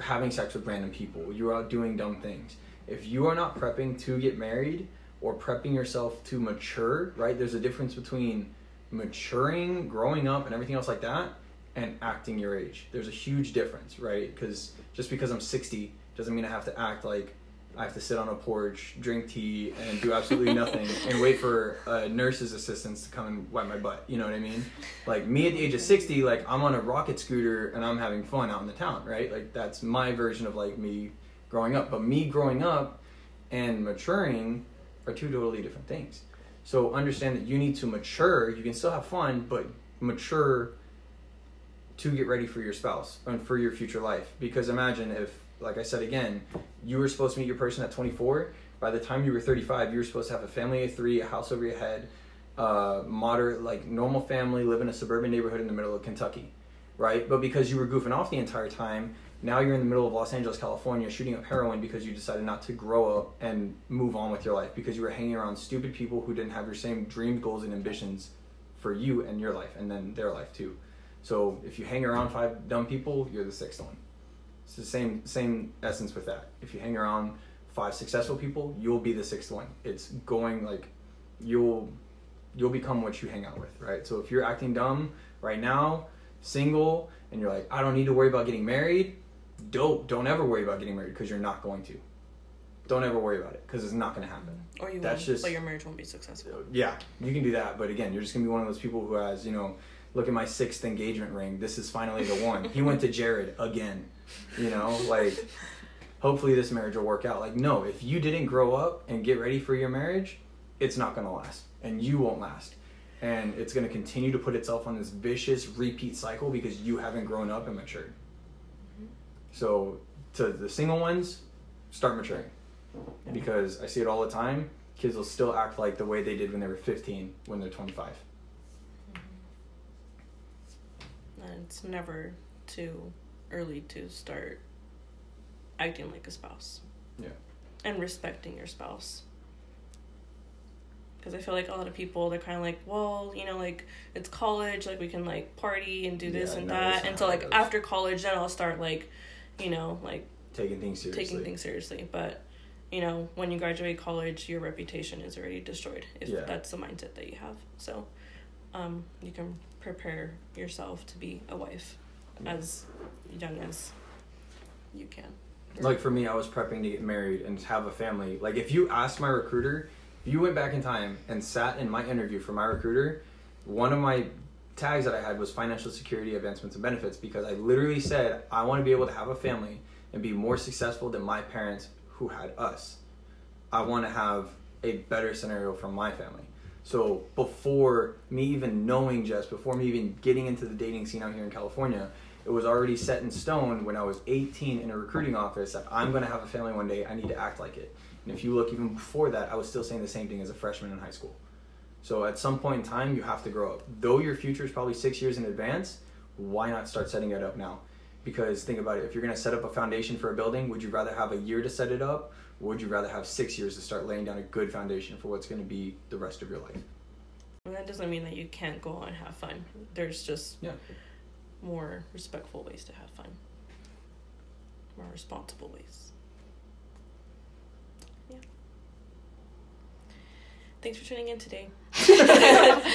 having sex with random people. You're out doing dumb things. If you are not prepping to get married or prepping yourself to mature, right? There's a difference between maturing, growing up, and everything else like that, and acting your age. There's a huge difference, right? Because just because I'm 60 doesn't mean I have to act like I have to sit on a porch, drink tea, and do absolutely nothing, [LAUGHS] and wait for uh, nurse's assistants to come and wipe my butt. You know what I mean? Like me at the age of sixty, like I'm on a rocket scooter and I'm having fun out in the town, right? Like that's my version of like me growing up. But me growing up and maturing are two totally different things. So understand that you need to mature. You can still have fun, but mature to get ready for your spouse and for your future life. Because imagine if like I said again, you were supposed to meet your person at 24. By the time you were 35, you were supposed to have a family of three, a house over your head, uh, moderate, like normal family, live in a suburban neighborhood in the middle of Kentucky, right? But because you were goofing off the entire time, now you're in the middle of Los Angeles, California, shooting up heroin because you decided not to grow up and move on with your life because you were hanging around stupid people who didn't have your same dream, goals, and ambitions for you and your life, and then their life too. So if you hang around five dumb people, you're the sixth one. It's the same same essence with that. If you hang around five successful people, you'll be the sixth one. It's going like you'll you'll become what you hang out with, right? So if you're acting dumb right now, single, and you're like, I don't need to worry about getting married, dope. Don't ever worry about getting married because you're not going to. Don't ever worry about it because it's not going to happen. Or you That's won't, just- but your marriage won't be successful. Yeah, you can do that, but again, you're just gonna be one of those people who has, you know, look at my sixth engagement ring. This is finally the one. He went to Jared again. You know, like hopefully this marriage will work out. Like, no, if you didn't grow up and get ready for your marriage, it's not gonna last. And you won't last. And it's gonna continue to put itself on this vicious repeat cycle because you haven't grown up and matured. Mm-hmm. So to the single ones, start maturing. Because I see it all the time. Kids will still act like the way they did when they were 15 when they're 25. Mm-hmm. And it's never too early to start acting like a spouse. Yeah. And respecting your spouse. Because I feel like a lot of people, they're kind of like, well, you know, like, it's college, like, we can, like, party and do this Yeah, and no, that. And so, like, after college, then I'll start, like, you know, like, Taking things seriously. taking things seriously. But, you know, when you graduate college, your reputation is already destroyed if Yeah. that's the mindset that you have. So, um, you can prepare yourself to be a wife as young as you can. Like for me, I was prepping to get married and have a family. Like if you asked my recruiter, if you went back in time and sat in my interview for my recruiter, one of my tags that I had was financial security, advancements, and benefits because I literally said I want to be able to have a family and be more successful than my parents who had us. I want to have a better scenario for my family. So before me even knowing Jess, before me even getting into the dating scene out here in California, it was already set in stone when I was 18 in a recruiting office that I'm going to have a family one day. I need to act like it. And if you look even before that, I was still saying the same thing as a freshman in high school. So at some point in time, you have to grow up. Though your future is probably six years in advance, why not start setting it up now? Because think about it, if you're going to set up a foundation for a building, would you rather have a year to set it up? Or would you rather have six years to start laying down a good foundation for what's going to be the rest of your life? And that doesn't mean that you can't go and have fun. There's just Yeah. More respectful ways to have fun, more responsible ways. Yeah. Thanks for tuning in today. [LAUGHS]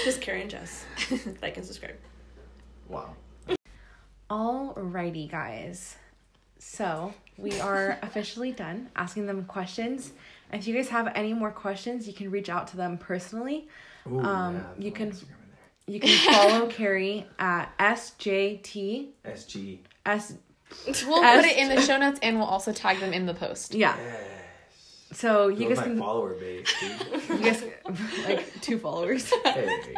just Carrie and Jess. Like and subscribe. Wow. Alrighty, guys. So we are [LAUGHS] officially done asking them questions. If you guys have any more questions, you can reach out to them personally. Ooh, Um, yeah, you can- Instagram in You can follow Carrie at SJT. SG. S. We'll put it in the show notes and we'll also tag them in the post. Yeah. Yes. So you You guys my can follower base, dude. you guys like two followers. [LAUGHS] hey.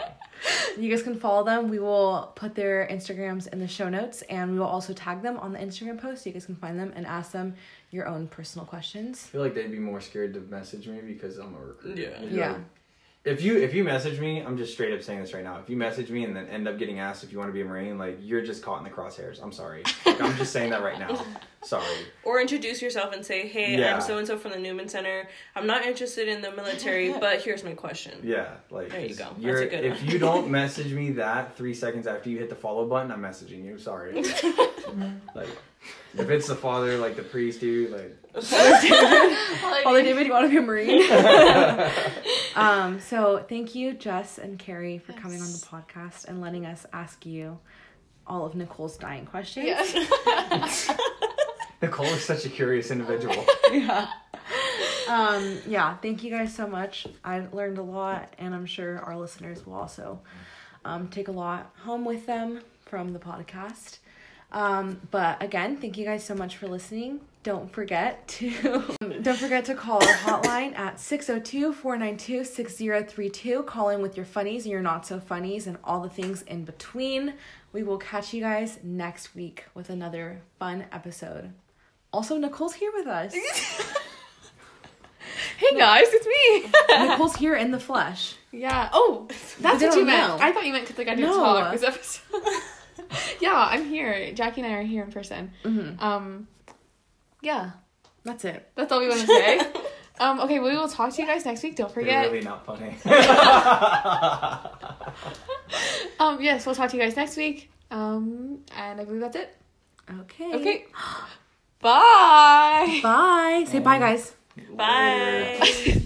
You guys can follow them. We will put their Instagrams in the show notes and we will also tag them on the Instagram post so you guys can find them and ask them your own personal questions. I feel like they'd be more scared to message me because I'm a recruiter. Yeah. You're Yeah. like- If you if you message me, I'm just straight up saying this right now. If you message me and then end up getting asked if you want to be a marine, like you're just caught in the crosshairs. I'm sorry. Like, I'm just saying that right now. [LAUGHS] Sorry. Or introduce yourself and say, "Hey, Yeah. I'm so and so from the Newman Center. I'm not interested in the military, [LAUGHS] but here's my question." Yeah, like There you go. That's You're, a good if one. you don't [LAUGHS] message me that three seconds after you hit the follow button, I'm messaging you. Sorry. like, [LAUGHS] if it's the father, like the priest, dude, like. [LAUGHS] Father David, you want to be a Marine? [LAUGHS] um, so thank you, Jess and Carrie, for coming on the podcast and letting us ask you all of Nicole's dying questions. Yes. Nicole is such a curious individual. yeah. Um, yeah, thank you guys so much. I learned a lot, and I'm sure our listeners will also um, take a lot home with them from the podcast. Um, but again, thank you guys so much for listening. Don't forget to [LAUGHS] don't forget to call our hotline at 602-492-6032. Call in with your funnies and your not so funnies and all the things in between. We will catch you guys next week with another fun episode Also, Nicole's here with us. [LAUGHS] Hey guys, it's me. [LAUGHS] Nicole's here in the flesh. yeah. Oh, that's what you don't meant. know. I thought you meant because like I didn't No. talk this episode. [LAUGHS] yeah, I'm here. Jackie and I are here in person. Mm-hmm. Um, yeah, That's it. that's all we want to say. [LAUGHS] um, okay, we will talk to you guys next week. Don't They're forget. really not funny. [LAUGHS] Um, yes, we'll talk to you guys next week. Um, and I believe that's it. Okay. Okay. [GASPS] Bye. Bye. Say bye, guys. Bye. Hey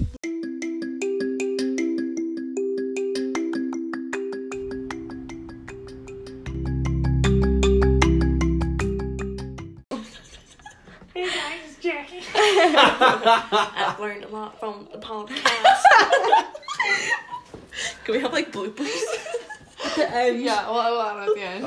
I've learned a lot from the podcast. Can we have like bloopers? [LAUGHS] Um, yeah, well, well, at the end.